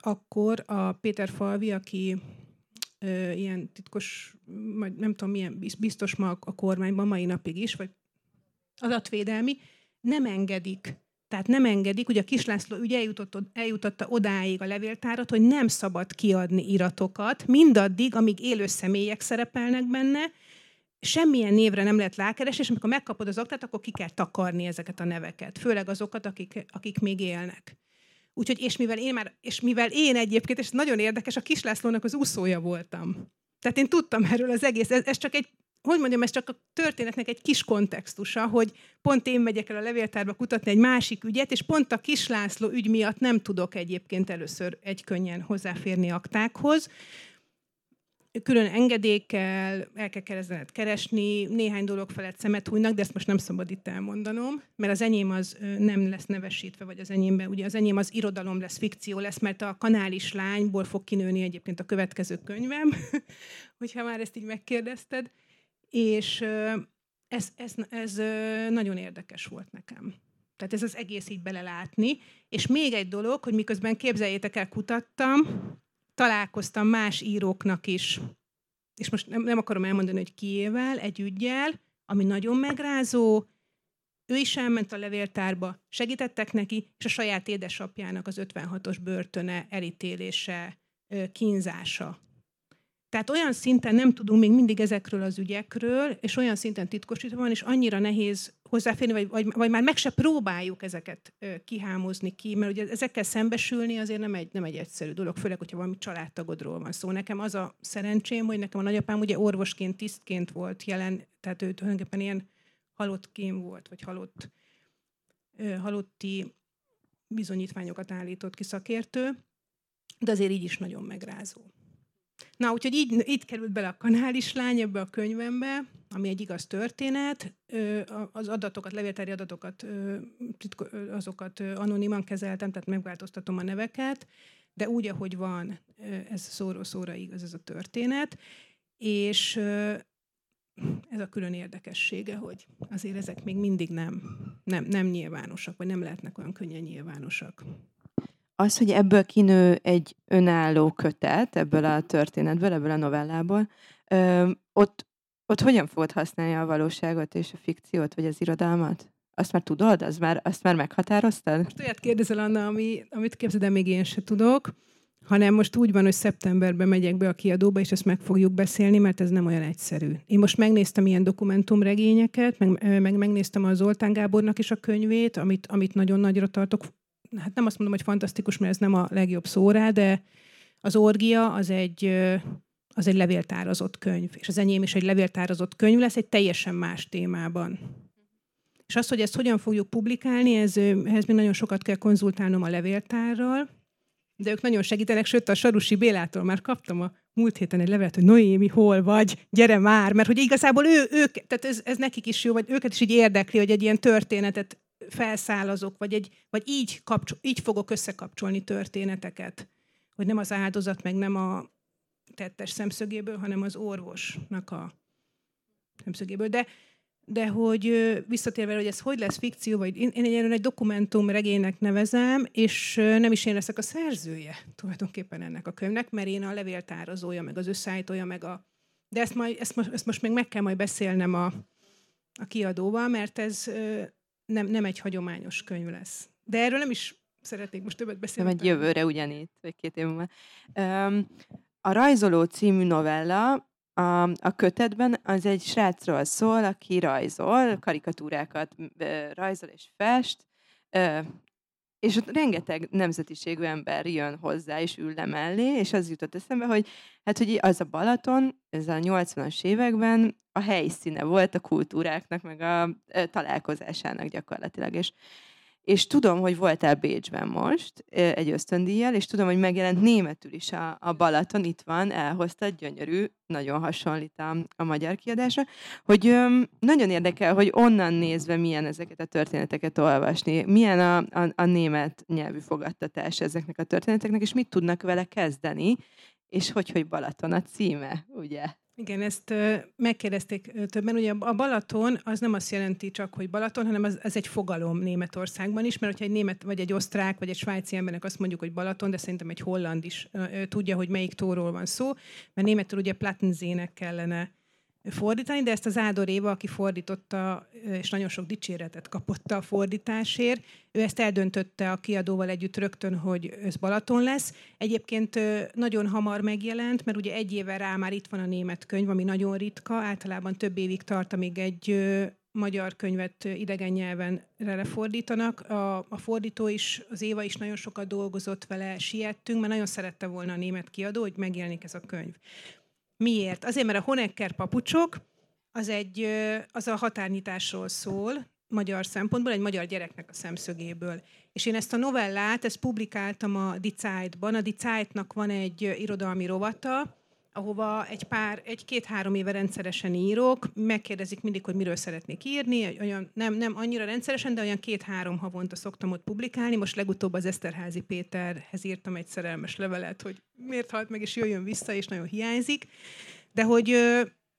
S2: akkor a Péter Falvi, aki ö, ilyen titkos, vagy nem tudom milyen biztos ma a kormányban, mai napig is, vagy adatvédelmi, nem engedik tehát nem engedik, ugye a Kislászló ügy eljutott, eljutatta odáig a levéltárat, hogy nem szabad kiadni iratokat, mindaddig, amíg élő személyek szerepelnek benne, semmilyen névre nem lehet rákeresni, és amikor megkapod az aktát, akkor ki kell takarni ezeket a neveket, főleg azokat, akik, akik még élnek. Úgyhogy, és mivel én már, és mivel én egyébként, és nagyon érdekes, a Kislászlónak az úszója voltam. Tehát én tudtam erről az egész, ez, ez csak egy hogy mondjam, ez csak a történetnek egy kis kontextusa, hogy pont én megyek el a levéltárba kutatni egy másik ügyet, és pont a Kislászló ügy miatt nem tudok egyébként először egy könnyen hozzáférni aktákhoz külön engedékkel, el kell kezdened keresni, néhány dolog felett szemet hújnak, de ezt most nem szabad itt elmondanom, mert az enyém az nem lesz nevesítve, vagy az enyémben, ugye az enyém az irodalom lesz, fikció lesz, mert a kanális lányból fog kinőni egyébként a következő könyvem, hogyha már ezt így megkérdezted. És ez, ez, ez nagyon érdekes volt nekem. Tehát ez az egész így belelátni. És még egy dolog, hogy miközben képzeljétek el, kutattam, találkoztam más íróknak is, és most nem, nem akarom elmondani, hogy kiével, egy ügyjel, ami nagyon megrázó, ő is elment a levéltárba, segítettek neki, és a saját édesapjának az 56-os börtöne elítélése, kínzása. Tehát olyan szinten nem tudunk még mindig ezekről az ügyekről, és olyan szinten titkosítva van, és annyira nehéz hozzáférni, vagy, vagy, vagy már meg se próbáljuk ezeket kihámozni ki, mert ugye ezekkel szembesülni azért nem egy, nem egy egyszerű dolog, főleg, hogyha valami családtagodról van szó. Nekem az a szerencsém, hogy nekem a nagyapám ugye orvosként, tisztként volt jelen, tehát ő tulajdonképpen ilyen halott kém volt, vagy halott, halotti bizonyítványokat állított ki szakértő, de azért így is nagyon megrázó. Na, úgyhogy így, így került bele a kanálislány ebbe a könyvembe, ami egy igaz történet. Az adatokat, levéltári adatokat, azokat anoniman kezeltem, tehát megváltoztatom a neveket, de úgy, ahogy van, ez szóról szóra igaz ez a történet. És ez a külön érdekessége, hogy azért ezek még mindig nem, nem, nem nyilvánosak, vagy nem lehetnek olyan könnyen nyilvánosak
S1: az, hogy ebből kinő egy önálló kötet, ebből a történetből, ebből a novellából, ott, ott hogyan fogod használni a valóságot és a fikciót, vagy az irodalmat? Azt már tudod? Az már, azt már meghatároztad?
S2: Most olyat kérdezel, Anna, ami, amit képzeld, de még én se tudok, hanem most úgy van, hogy szeptemberben megyek be a kiadóba, és ezt meg fogjuk beszélni, mert ez nem olyan egyszerű. Én most megnéztem ilyen dokumentumregényeket, meg, meg megnéztem az Zoltán Gábornak is a könyvét, amit, amit nagyon nagyra tartok hát nem azt mondom, hogy fantasztikus, mert ez nem a legjobb szó rá, de az orgia az egy, az egy levéltározott könyv, és az enyém is egy levéltározott könyv lesz, egy teljesen más témában. És az, hogy ezt hogyan fogjuk publikálni, ez, ehhez még nagyon sokat kell konzultálnom a levéltárral, de ők nagyon segítenek, sőt a Sarusi Bélától már kaptam a múlt héten egy levelet, hogy Noémi, hol vagy, gyere már, mert hogy igazából ő, ők, tehát ez, ez nekik is jó, vagy őket is így érdekli, hogy egy ilyen történetet felszállazok, vagy, egy, vagy így, kapcsol, így fogok összekapcsolni történeteket, hogy nem az áldozat, meg nem a tettes szemszögéből, hanem az orvosnak a szemszögéből. De, de hogy visszatérve, hogy ez hogy lesz fikció, vagy én, én egy, egy dokumentum regénynek nevezem, és nem is én leszek a szerzője tulajdonképpen ennek a könyvnek, mert én a levéltározója, meg az összeállítója, meg a... De ezt, majd, ezt, most, ezt most még meg kell majd beszélnem a, a kiadóval, mert ez nem, nem egy hagyományos könyv lesz. De erről nem is szeretnék most többet beszélni.
S1: Nem egy jövőre ugyanígy, vagy két év múlva. A Rajzoló című novella a, a kötetben az egy srácról szól, aki rajzol, karikatúrákat rajzol és fest, és ott rengeteg nemzetiségű ember jön hozzá, és ül le mellé, és az jutott eszembe, hogy hát, hogy az a Balaton, ez a 80-as években a helyszíne volt a kultúráknak, meg a találkozásának gyakorlatilag, és és tudom, hogy voltál Bécsben most egy ösztöndíjjal, és tudom, hogy megjelent németül is a, a Balaton, itt van, elhozta, gyönyörű, nagyon hasonlít a, a magyar kiadásra, hogy öm, nagyon érdekel, hogy onnan nézve milyen ezeket a történeteket olvasni, milyen a, a, a német nyelvű fogadtatás ezeknek a történeteknek, és mit tudnak vele kezdeni, és hogy, hogy Balaton a címe, ugye?
S2: Igen, ezt megkérdezték többen. Ugye a Balaton az nem azt jelenti csak, hogy Balaton, hanem az, az egy fogalom Németországban is, mert hogyha egy német, vagy egy osztrák, vagy egy svájci embernek azt mondjuk, hogy Balaton, de szerintem egy holland is tudja, hogy melyik tóról van szó, mert németül ugye Plattenzének kellene fordítani, de ezt az Ádor Éva, aki fordította, és nagyon sok dicséretet kapott a fordításért, ő ezt eldöntötte a kiadóval együtt rögtön, hogy ez Balaton lesz. Egyébként nagyon hamar megjelent, mert ugye egy éve rá már itt van a német könyv, ami nagyon ritka, általában több évig tart, amíg egy magyar könyvet idegen nyelven lefordítanak. A, a fordító is, az Éva is nagyon sokat dolgozott vele, siettünk, mert nagyon szerette volna a német kiadó, hogy megjelenik ez a könyv. Miért? Azért, mert a Honecker papucsok az, egy, az a határnyitásról szól, magyar szempontból, egy magyar gyereknek a szemszögéből. És én ezt a novellát, ezt publikáltam a Die Zeitban. A Die Zeitnak van egy irodalmi rovata, ahova egy pár, egy-két-három éve rendszeresen írok, megkérdezik mindig, hogy miről szeretnék írni, olyan, nem, nem annyira rendszeresen, de olyan két-három havonta szoktam ott publikálni. Most legutóbb az Eszterházi Péterhez írtam egy szerelmes levelet, hogy miért halt meg, és jöjjön vissza, és nagyon hiányzik. De hogy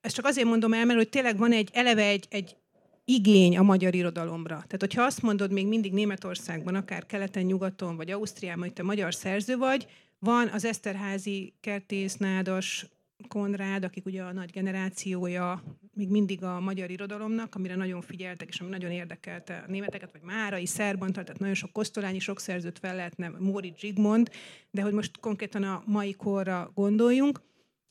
S2: ezt csak azért mondom el, mert hogy tényleg van egy eleve egy, egy igény a magyar irodalomra. Tehát, hogyha azt mondod még mindig Németországban, akár keleten, nyugaton, vagy Ausztriában, hogy te magyar szerző vagy, van az Eszterházi, Kertész, Nádas, Konrád, akik ugye a nagy generációja még mindig a magyar irodalomnak, amire nagyon figyeltek, és ami nagyon érdekelte a németeket, vagy Márai, Szerbantal, tehát nagyon sok Kosztolányi, sok szerzőt fel lehetne, Móri Zsigmond, de hogy most konkrétan a mai korra gondoljunk,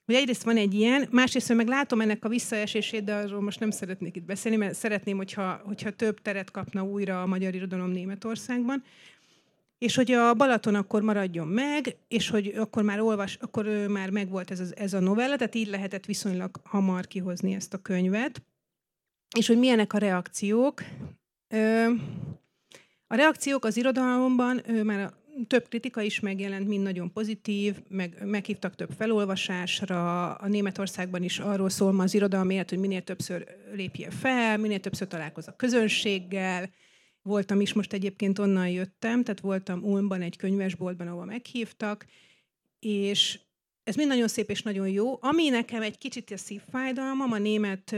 S2: hogy egyrészt van egy ilyen, másrészt meg látom ennek a visszaesését, de arról most nem szeretnék itt beszélni, mert szeretném, hogyha, hogyha több teret kapna újra a magyar irodalom Németországban és hogy a Balaton akkor maradjon meg, és hogy akkor már olvas, akkor már megvolt ez, ez a novella, tehát így lehetett viszonylag hamar kihozni ezt a könyvet. És hogy milyenek a reakciók. A reakciók az irodalomban már több kritika is megjelent, mind nagyon pozitív, meg, meghívtak több felolvasásra, a Németországban is arról szól ma az irodalom élet, hogy minél többször lépje fel, minél többször találkoz a közönséggel, Voltam is, most egyébként onnan jöttem, tehát voltam Ulmban egy könyvesboltban, ahol meghívtak, és ez mind nagyon szép és nagyon jó. Ami nekem egy kicsit a szívfájdalmam a német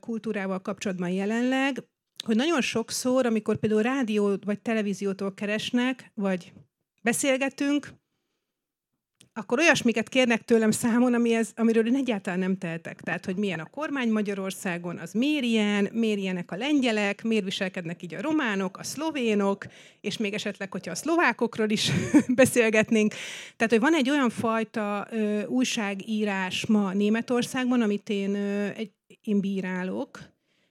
S2: kultúrával kapcsolatban jelenleg, hogy nagyon sokszor, amikor például rádió vagy televíziótól keresnek, vagy beszélgetünk, akkor olyasmiket kérnek tőlem számon, ami ez, amiről én egyáltalán nem tehetek. Tehát, hogy milyen a kormány Magyarországon, az miért ilyen, miért ilyenek a lengyelek, miért viselkednek így a románok, a szlovénok, és még esetleg, hogyha a szlovákokról is beszélgetnénk. Tehát, hogy van egy olyan fajta ö, újságírás ma Németországban, amit én, ö, egy, én bírálok,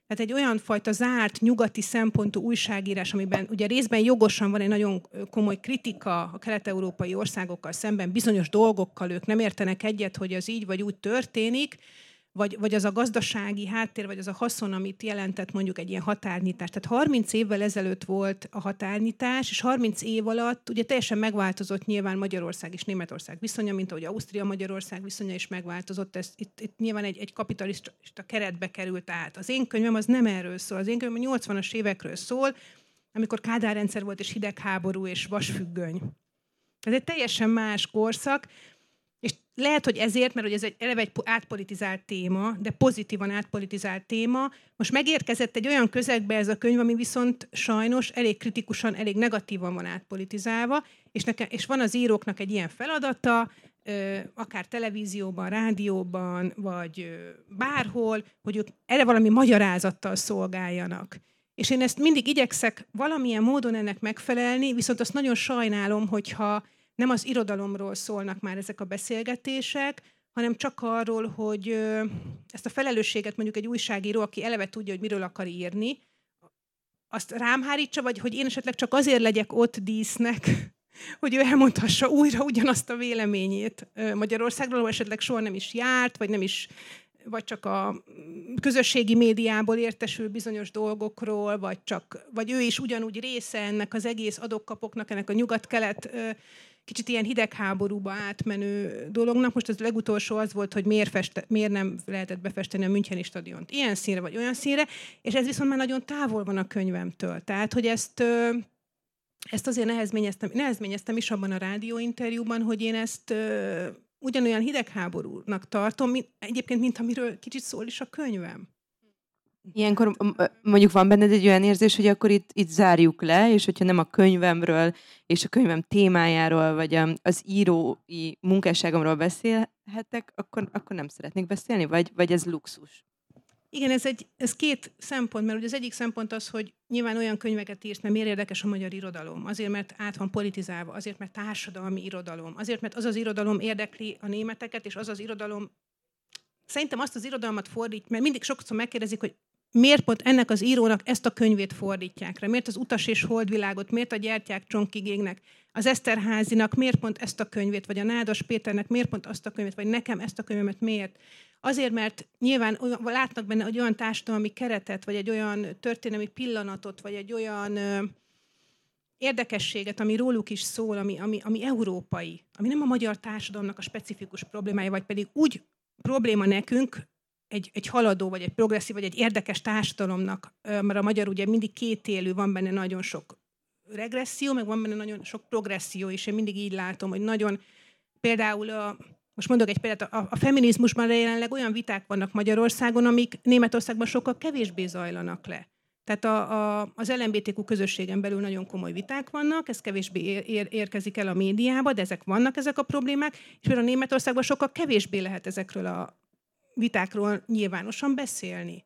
S2: tehát egy olyan fajta zárt, nyugati szempontú újságírás, amiben ugye részben jogosan van egy nagyon komoly kritika a kelet-európai országokkal szemben, bizonyos dolgokkal ők nem értenek egyet, hogy az így vagy úgy történik, vagy, vagy az a gazdasági háttér, vagy az a haszon, amit jelentett mondjuk egy ilyen határnyitás. Tehát 30 évvel ezelőtt volt a határnyitás, és 30 év alatt ugye teljesen megváltozott nyilván Magyarország és Németország viszonya, mint ahogy Ausztria-Magyarország viszonya is megváltozott. Ez itt, itt nyilván egy, egy kapitalista keretbe került át. Az én könyvem az nem erről szól. Az én könyvem a 80-as évekről szól, amikor Kádár rendszer volt, és hidegháború, és vasfüggöny. Ez egy teljesen más korszak, lehet, hogy ezért, mert ez egy eleve egy átpolitizált téma, de pozitívan átpolitizált téma, most megérkezett egy olyan közegbe ez a könyv, ami viszont sajnos elég kritikusan, elég negatívan van átpolitizálva, és, neke, és van az íróknak egy ilyen feladata, akár televízióban, rádióban, vagy bárhol, hogy ők erre valami magyarázattal szolgáljanak. És én ezt mindig igyekszek valamilyen módon ennek megfelelni, viszont azt nagyon sajnálom, hogyha nem az irodalomról szólnak már ezek a beszélgetések, hanem csak arról, hogy ezt a felelősséget mondjuk egy újságíró, aki eleve tudja, hogy miről akar írni, azt rám hárítsa, vagy hogy én esetleg csak azért legyek ott dísznek, hogy ő elmondhassa újra ugyanazt a véleményét Magyarországról, esetleg soha nem is járt, vagy nem is vagy csak a közösségi médiából értesül bizonyos dolgokról, vagy, csak, vagy ő is ugyanúgy része ennek az egész adokkapoknak, ennek a nyugat-kelet kicsit ilyen hidegháborúba átmenő dolognak. Most az legutolsó az volt, hogy miért, feste, miért nem lehetett befesteni a Müncheni stadiont ilyen színre vagy olyan színre, és ez viszont már nagyon távol van a könyvemtől. Tehát, hogy ezt ezt azért nehezményeztem, nehezményeztem is abban a rádióinterjúban, hogy én ezt ugyanolyan hidegháborúnak tartom, mint, egyébként, mint amiről kicsit szól is a könyvem.
S1: Ilyenkor mondjuk van benned egy olyan érzés, hogy akkor itt, itt zárjuk le, és hogyha nem a könyvemről és a könyvem témájáról, vagy az írói munkásságomról beszélhetek, akkor, akkor nem szeretnék beszélni, vagy, vagy ez luxus?
S2: Igen, ez, egy, ez két szempont, mert ugye az egyik szempont az, hogy nyilván olyan könyveket írsz, mert miért érdekes a magyar irodalom? Azért, mert át van politizálva, azért, mert társadalmi irodalom, azért, mert az az irodalom érdekli a németeket, és az az irodalom Szerintem azt az irodalmat fordít, mert mindig sokszor megkérdezik, hogy miért pont ennek az írónak ezt a könyvét fordítják rá? Miért az Utas és Holdvilágot, miért a Gyertyák Csonkigégnek, az Eszterházinak miért pont ezt a könyvét, vagy a Nádas Péternek miért pont azt a könyvét, vagy nekem ezt a könyvemet miért? Azért, mert nyilván olyan, látnak benne egy olyan társadalmi keretet, vagy egy olyan történelmi pillanatot, vagy egy olyan ö, érdekességet, ami róluk is szól, ami, ami, ami európai, ami nem a magyar társadalomnak a specifikus problémája, vagy pedig úgy probléma nekünk, egy, egy haladó, vagy egy progresszív, vagy egy érdekes társadalomnak, mert a magyar ugye mindig kétélű, van benne nagyon sok regresszió, meg van benne nagyon sok progresszió, és én mindig így látom, hogy nagyon például a most mondok egy példát, a, a feminizmusban jelenleg olyan viták vannak Magyarországon, amik Németországban sokkal kevésbé zajlanak le. Tehát a, a, az LMBTQ közösségen belül nagyon komoly viták vannak, ez kevésbé ér, érkezik el a médiába, de ezek vannak ezek a problémák, és például Németországban sokkal kevésbé lehet ezekről a vitákról nyilvánosan beszélni.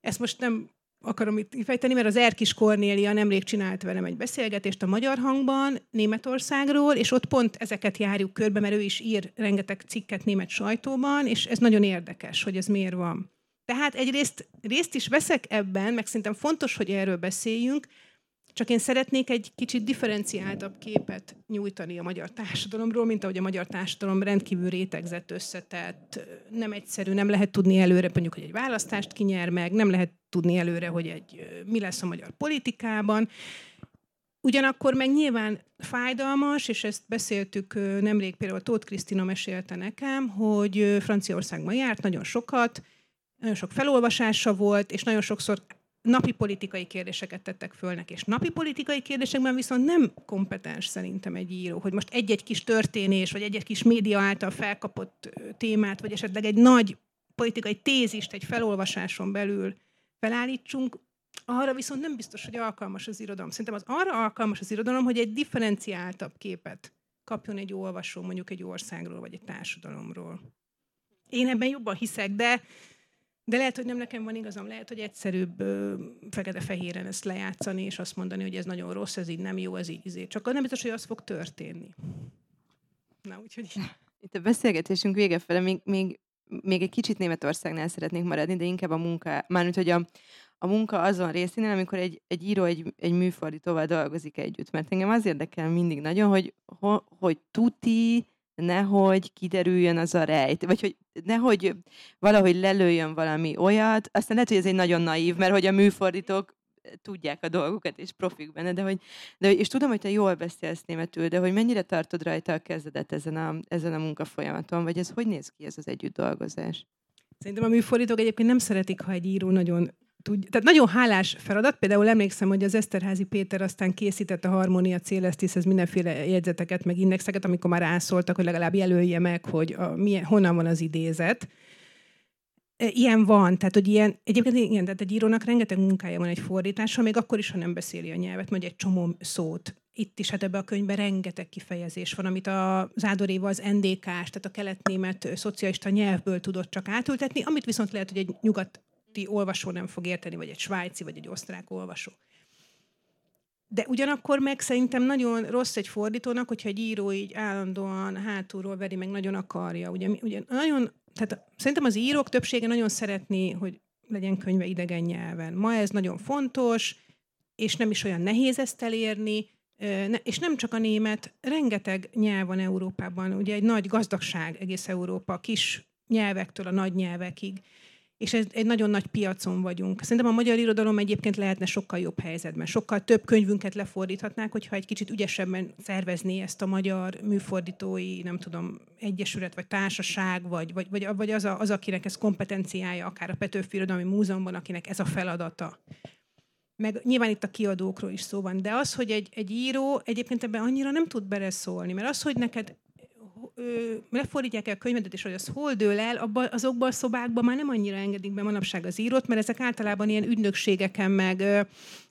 S2: Ezt most nem akarom itt fejteni, mert az Erkis Kornélia nemrég csinált velem egy beszélgetést a Magyar Hangban Németországról, és ott pont ezeket járjuk körbe, mert ő is ír rengeteg cikket német sajtóban, és ez nagyon érdekes, hogy ez miért van. Tehát egyrészt részt is veszek ebben, meg szerintem fontos, hogy erről beszéljünk, csak én szeretnék egy kicsit differenciáltabb képet nyújtani a magyar társadalomról, mint ahogy a magyar társadalom rendkívül rétegzett, összetett, nem egyszerű, nem lehet tudni előre, mondjuk, hogy egy választást kinyer meg, nem lehet tudni előre, hogy egy, mi lesz a magyar politikában. Ugyanakkor meg nyilván fájdalmas, és ezt beszéltük nemrég, például Tóth Krisztina mesélte nekem, hogy Franciaországban járt nagyon sokat, nagyon sok felolvasása volt, és nagyon sokszor napi politikai kérdéseket tettek fölnek, és napi politikai kérdésekben viszont nem kompetens szerintem egy író, hogy most egy-egy kis történés, vagy egy-egy kis média által felkapott témát, vagy esetleg egy nagy politikai tézist egy felolvasáson belül felállítsunk, arra viszont nem biztos, hogy alkalmas az irodalom. Szerintem az arra alkalmas az irodalom, hogy egy differenciáltabb képet kapjon egy olvasó mondjuk egy országról, vagy egy társadalomról. Én ebben jobban hiszek, de de lehet, hogy nem nekem van igazam, lehet, hogy egyszerűbb fekete-fehéren ezt lejátszani, és azt mondani, hogy ez nagyon rossz, ez így nem jó, ez így izé. Csak nem biztos, hogy az fog történni. Na, úgyhogy...
S1: Itt a beszélgetésünk vége fele még, még, még egy kicsit Németországnál szeretnék maradni, de inkább a munka, mármint, hogy a, a munka azon részénél, amikor egy, egy író egy, egy műfordítóval dolgozik együtt. Mert engem az érdekel mindig nagyon, hogy, hogy tuti, nehogy kiderüljön az a rejt, vagy hogy nehogy valahogy lelőjön valami olyat, aztán lehet, hogy ez egy nagyon naív, mert hogy a műfordítók tudják a dolgokat, és profik benne, de hogy, de, és tudom, hogy te jól beszélsz németül, de hogy mennyire tartod rajta a kezdedet ezen a, ezen a munkafolyamaton, vagy ez hogy néz ki ez az együtt dolgozás?
S2: Szerintem a műfordítók egyébként nem szeretik, ha egy író nagyon tud, tehát nagyon hálás feladat. Például emlékszem, hogy az Eszterházi Péter aztán készített a Harmónia ez mindenféle jegyzeteket, meg indexeket, amikor már rászóltak, hogy legalább jelölje meg, hogy a, milyen, honnan van az idézet. E, ilyen van, tehát hogy ilyen, egyébként igen, tehát egy írónak rengeteg munkája van egy fordítással, még akkor is, ha nem beszéli a nyelvet, mondja egy csomó szót. Itt is, hát ebben a könyvben rengeteg kifejezés van, amit a Zádoréva az NDK-s, tehát a keletnémet szocialista nyelvből tudott csak átültetni, amit viszont lehet, hogy egy nyugat olvasó nem fog érteni, vagy egy svájci, vagy egy osztrák olvasó. De ugyanakkor meg szerintem nagyon rossz egy fordítónak, hogyha egy író így állandóan hátulról veri, meg nagyon akarja. Ugye, ugye nagyon, tehát szerintem az írók többsége nagyon szeretné, hogy legyen könyve idegen nyelven. Ma ez nagyon fontos, és nem is olyan nehéz ezt elérni, és nem csak a német, rengeteg nyelv van Európában, ugye egy nagy gazdagság egész Európa, kis nyelvektől a nagy nyelvekig és ez egy nagyon nagy piacon vagyunk. Szerintem a magyar irodalom egyébként lehetne sokkal jobb helyzetben. Sokkal több könyvünket lefordíthatnák, hogyha egy kicsit ügyesebben szervezné ezt a magyar műfordítói, nem tudom, egyesület, vagy társaság, vagy, vagy, vagy, vagy az, a, az, akinek ez kompetenciája, akár a Petőfi Irodalmi Múzeumban, akinek ez a feladata. Meg nyilván itt a kiadókról is szó van, de az, hogy egy, egy író egyébként ebben annyira nem tud beleszólni, mert az, hogy neked lefordítják el a könyvedet, és hogy az hol dől el, abba, azokban a szobákban már nem annyira engedik be manapság az írót, mert ezek általában ilyen ügynökségeken, meg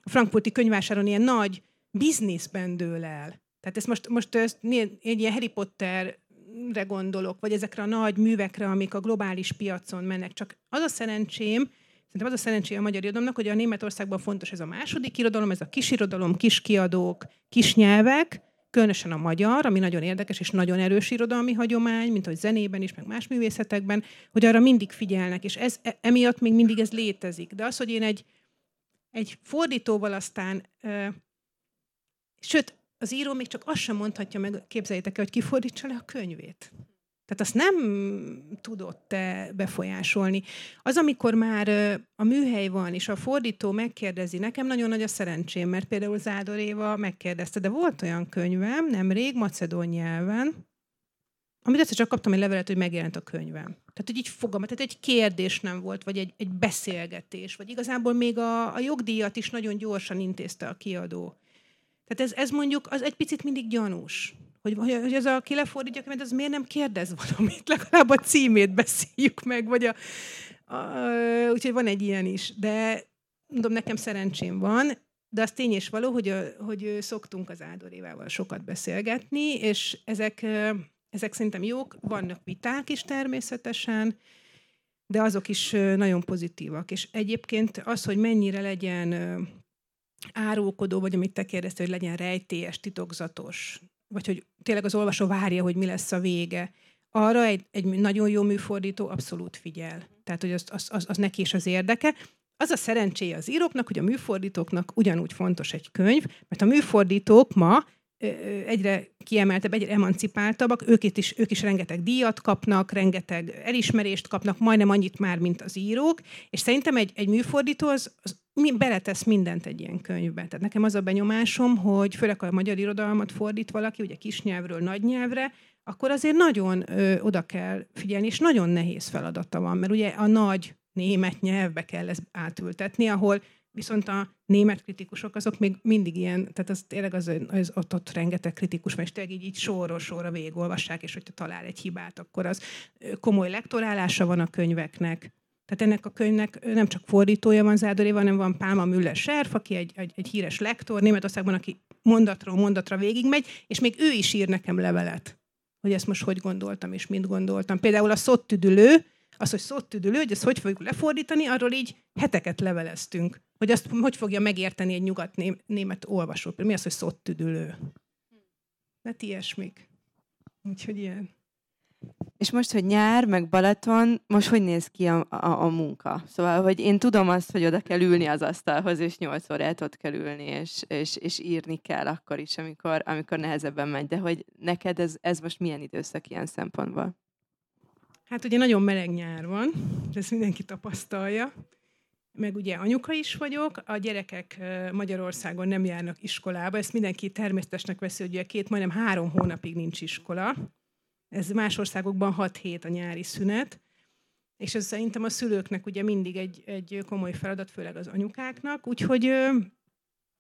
S2: a frankfurti könyvásáron ilyen nagy bizniszben dől el. Tehát ezt most, most ezt, egy ilyen Harry Potterre gondolok, vagy ezekre a nagy művekre, amik a globális piacon mennek. Csak az a szerencsém, Szerintem az a szerencsé a magyar irodalomnak, hogy a Németországban fontos ez a második irodalom, ez a kis irodalom, kis kiadók, kis nyelvek, különösen a magyar, ami nagyon érdekes és nagyon erős irodalmi hagyomány, mint hogy zenében is, meg más művészetekben, hogy arra mindig figyelnek, és ez, e, emiatt még mindig ez létezik. De az, hogy én egy, egy fordítóval aztán, ö, sőt, az író még csak azt sem mondhatja meg, képzeljétek el, hogy kifordítsa le a könyvét. Tehát azt nem tudott befolyásolni. Az, amikor már a műhely van, és a fordító megkérdezi, nekem nagyon nagy a szerencsém, mert például Zádor Éva megkérdezte, de volt olyan könyvem nemrég, macedón nyelven, amit egyszer csak kaptam egy levelet, hogy megjelent a könyvem. Tehát, hogy így fogam, tehát egy kérdés nem volt, vagy egy, egy beszélgetés, vagy igazából még a, a jogdíjat is nagyon gyorsan intézte a kiadó. Tehát ez, ez mondjuk az egy picit mindig gyanús hogy, hogy az, aki lefordítja, mert az miért nem kérdez valamit, legalább a címét beszéljük meg, vagy a, a, úgyhogy van egy ilyen is. De mondom, nekem szerencsém van, de az tény és való, hogy, a, hogy szoktunk az Ádorévával sokat beszélgetni, és ezek, ezek szerintem jók, vannak viták is természetesen, de azok is nagyon pozitívak. És egyébként az, hogy mennyire legyen árulkodó, vagy amit te kérdeztél, hogy legyen rejtélyes, titokzatos, vagy hogy tényleg az olvasó várja, hogy mi lesz a vége, arra egy, egy nagyon jó műfordító abszolút figyel. Tehát, hogy az, az, az, az neki is az érdeke. Az a szerencséje az íróknak, hogy a műfordítóknak ugyanúgy fontos egy könyv, mert a műfordítók ma egyre kiemeltebb, egyre emancipáltabbak, ők, is, ők is rengeteg díjat kapnak, rengeteg elismerést kapnak, majdnem annyit már, mint az írók, és szerintem egy, egy műfordító az, az beletesz mindent egy ilyen könyvbe. Tehát nekem az a benyomásom, hogy főleg a magyar irodalmat fordít valaki, ugye kisnyelvről nagynyelvre, akkor azért nagyon ö, oda kell figyelni, és nagyon nehéz feladata van, mert ugye a nagy német nyelvbe kell ezt átültetni, ahol viszont a német kritikusok azok még mindig ilyen, tehát az tényleg az, az ott, ott rengeteg kritikus, mert tényleg így, így sorról sorra végigolvassák, és hogyha talál egy hibát, akkor az komoly lektorálása van a könyveknek. Tehát ennek a könyvnek nem csak fordítója van Zádoré, hanem van Pálma Müller Serf, aki egy, egy, egy híres lektor Németországban, aki mondatról mondatra végigmegy, és még ő is ír nekem levelet, hogy ezt most hogy gondoltam, és mind gondoltam. Például a szottüdülő, az, hogy szottüdülő, hogy ezt hogy fogjuk lefordítani, arról így heteket leveleztünk. Hogy azt hogy fogja megérteni egy nyugat-német olvasó. Mi az, hogy szottüdülő? Hát ilyesmik. Úgyhogy ilyen.
S1: És most, hogy nyár, meg Balaton, most hogy néz ki a, a, a munka? Szóval, hogy én tudom azt, hogy oda kell ülni az asztalhoz, és nyolc órát ott kell ülni, és, és, és írni kell akkor is, amikor, amikor nehezebben megy. De hogy neked ez, ez most milyen időszak ilyen szempontból?
S2: Hát ugye nagyon meleg nyár van, ezt mindenki tapasztalja. Meg ugye anyuka is vagyok, a gyerekek Magyarországon nem járnak iskolába, ezt mindenki természetesnek veszi, hogy ugye két, majdnem három hónapig nincs iskola. Ez más országokban 6 hét a nyári szünet, és ez szerintem a szülőknek ugye mindig egy, egy komoly feladat, főleg az anyukáknak, úgyhogy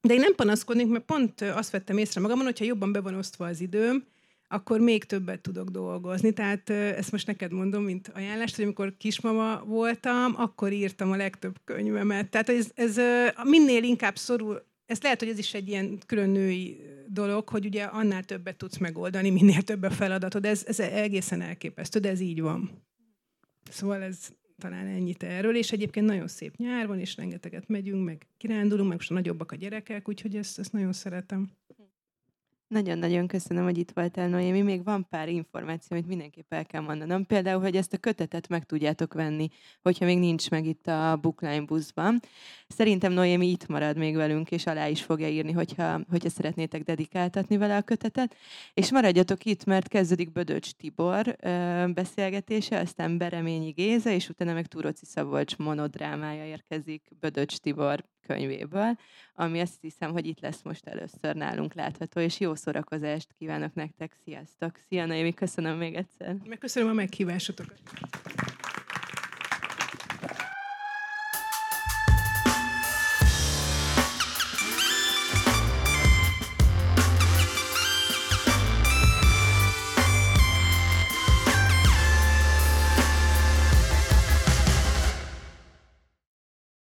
S2: de én nem panaszkodnék, mert pont azt vettem észre magamon, hogyha jobban be van osztva az időm, akkor még többet tudok dolgozni. Tehát ezt most neked mondom, mint ajánlást, hogy amikor kismama voltam, akkor írtam a legtöbb könyvemet. Tehát ez, ez minél inkább szorul, ez lehet, hogy ez is egy ilyen külön női dolog, hogy ugye annál többet tudsz megoldani, minél több a feladatod. Ez, ez egészen elképesztő, de ez így van. Szóval ez talán ennyit erről, és egyébként nagyon szép nyár van, és rengeteget megyünk, meg kirándulunk, meg most a nagyobbak a gyerekek, úgyhogy ezt, ezt nagyon szeretem.
S1: Nagyon-nagyon köszönöm, hogy itt voltál, Noémi. Még van pár információ, amit mindenképp el kell mondanom. Például, hogy ezt a kötetet meg tudjátok venni, hogyha még nincs meg itt a Bookline buszban. Szerintem Noémi itt marad még velünk, és alá is fogja írni, hogyha, hogyha szeretnétek dedikáltatni vele a kötetet. És maradjatok itt, mert kezdődik Bödöcs Tibor ö, beszélgetése, aztán Bereményi Géza, és utána meg Túroci Szabolcs monodrámája érkezik Bödöcs Tibor könyvéből, ami azt hiszem, hogy itt lesz most először nálunk látható, és jó szórakozást kívánok nektek, sziasztok! Szia, Naomi, köszönöm még egyszer!
S2: Megköszönöm a meghívásotokat!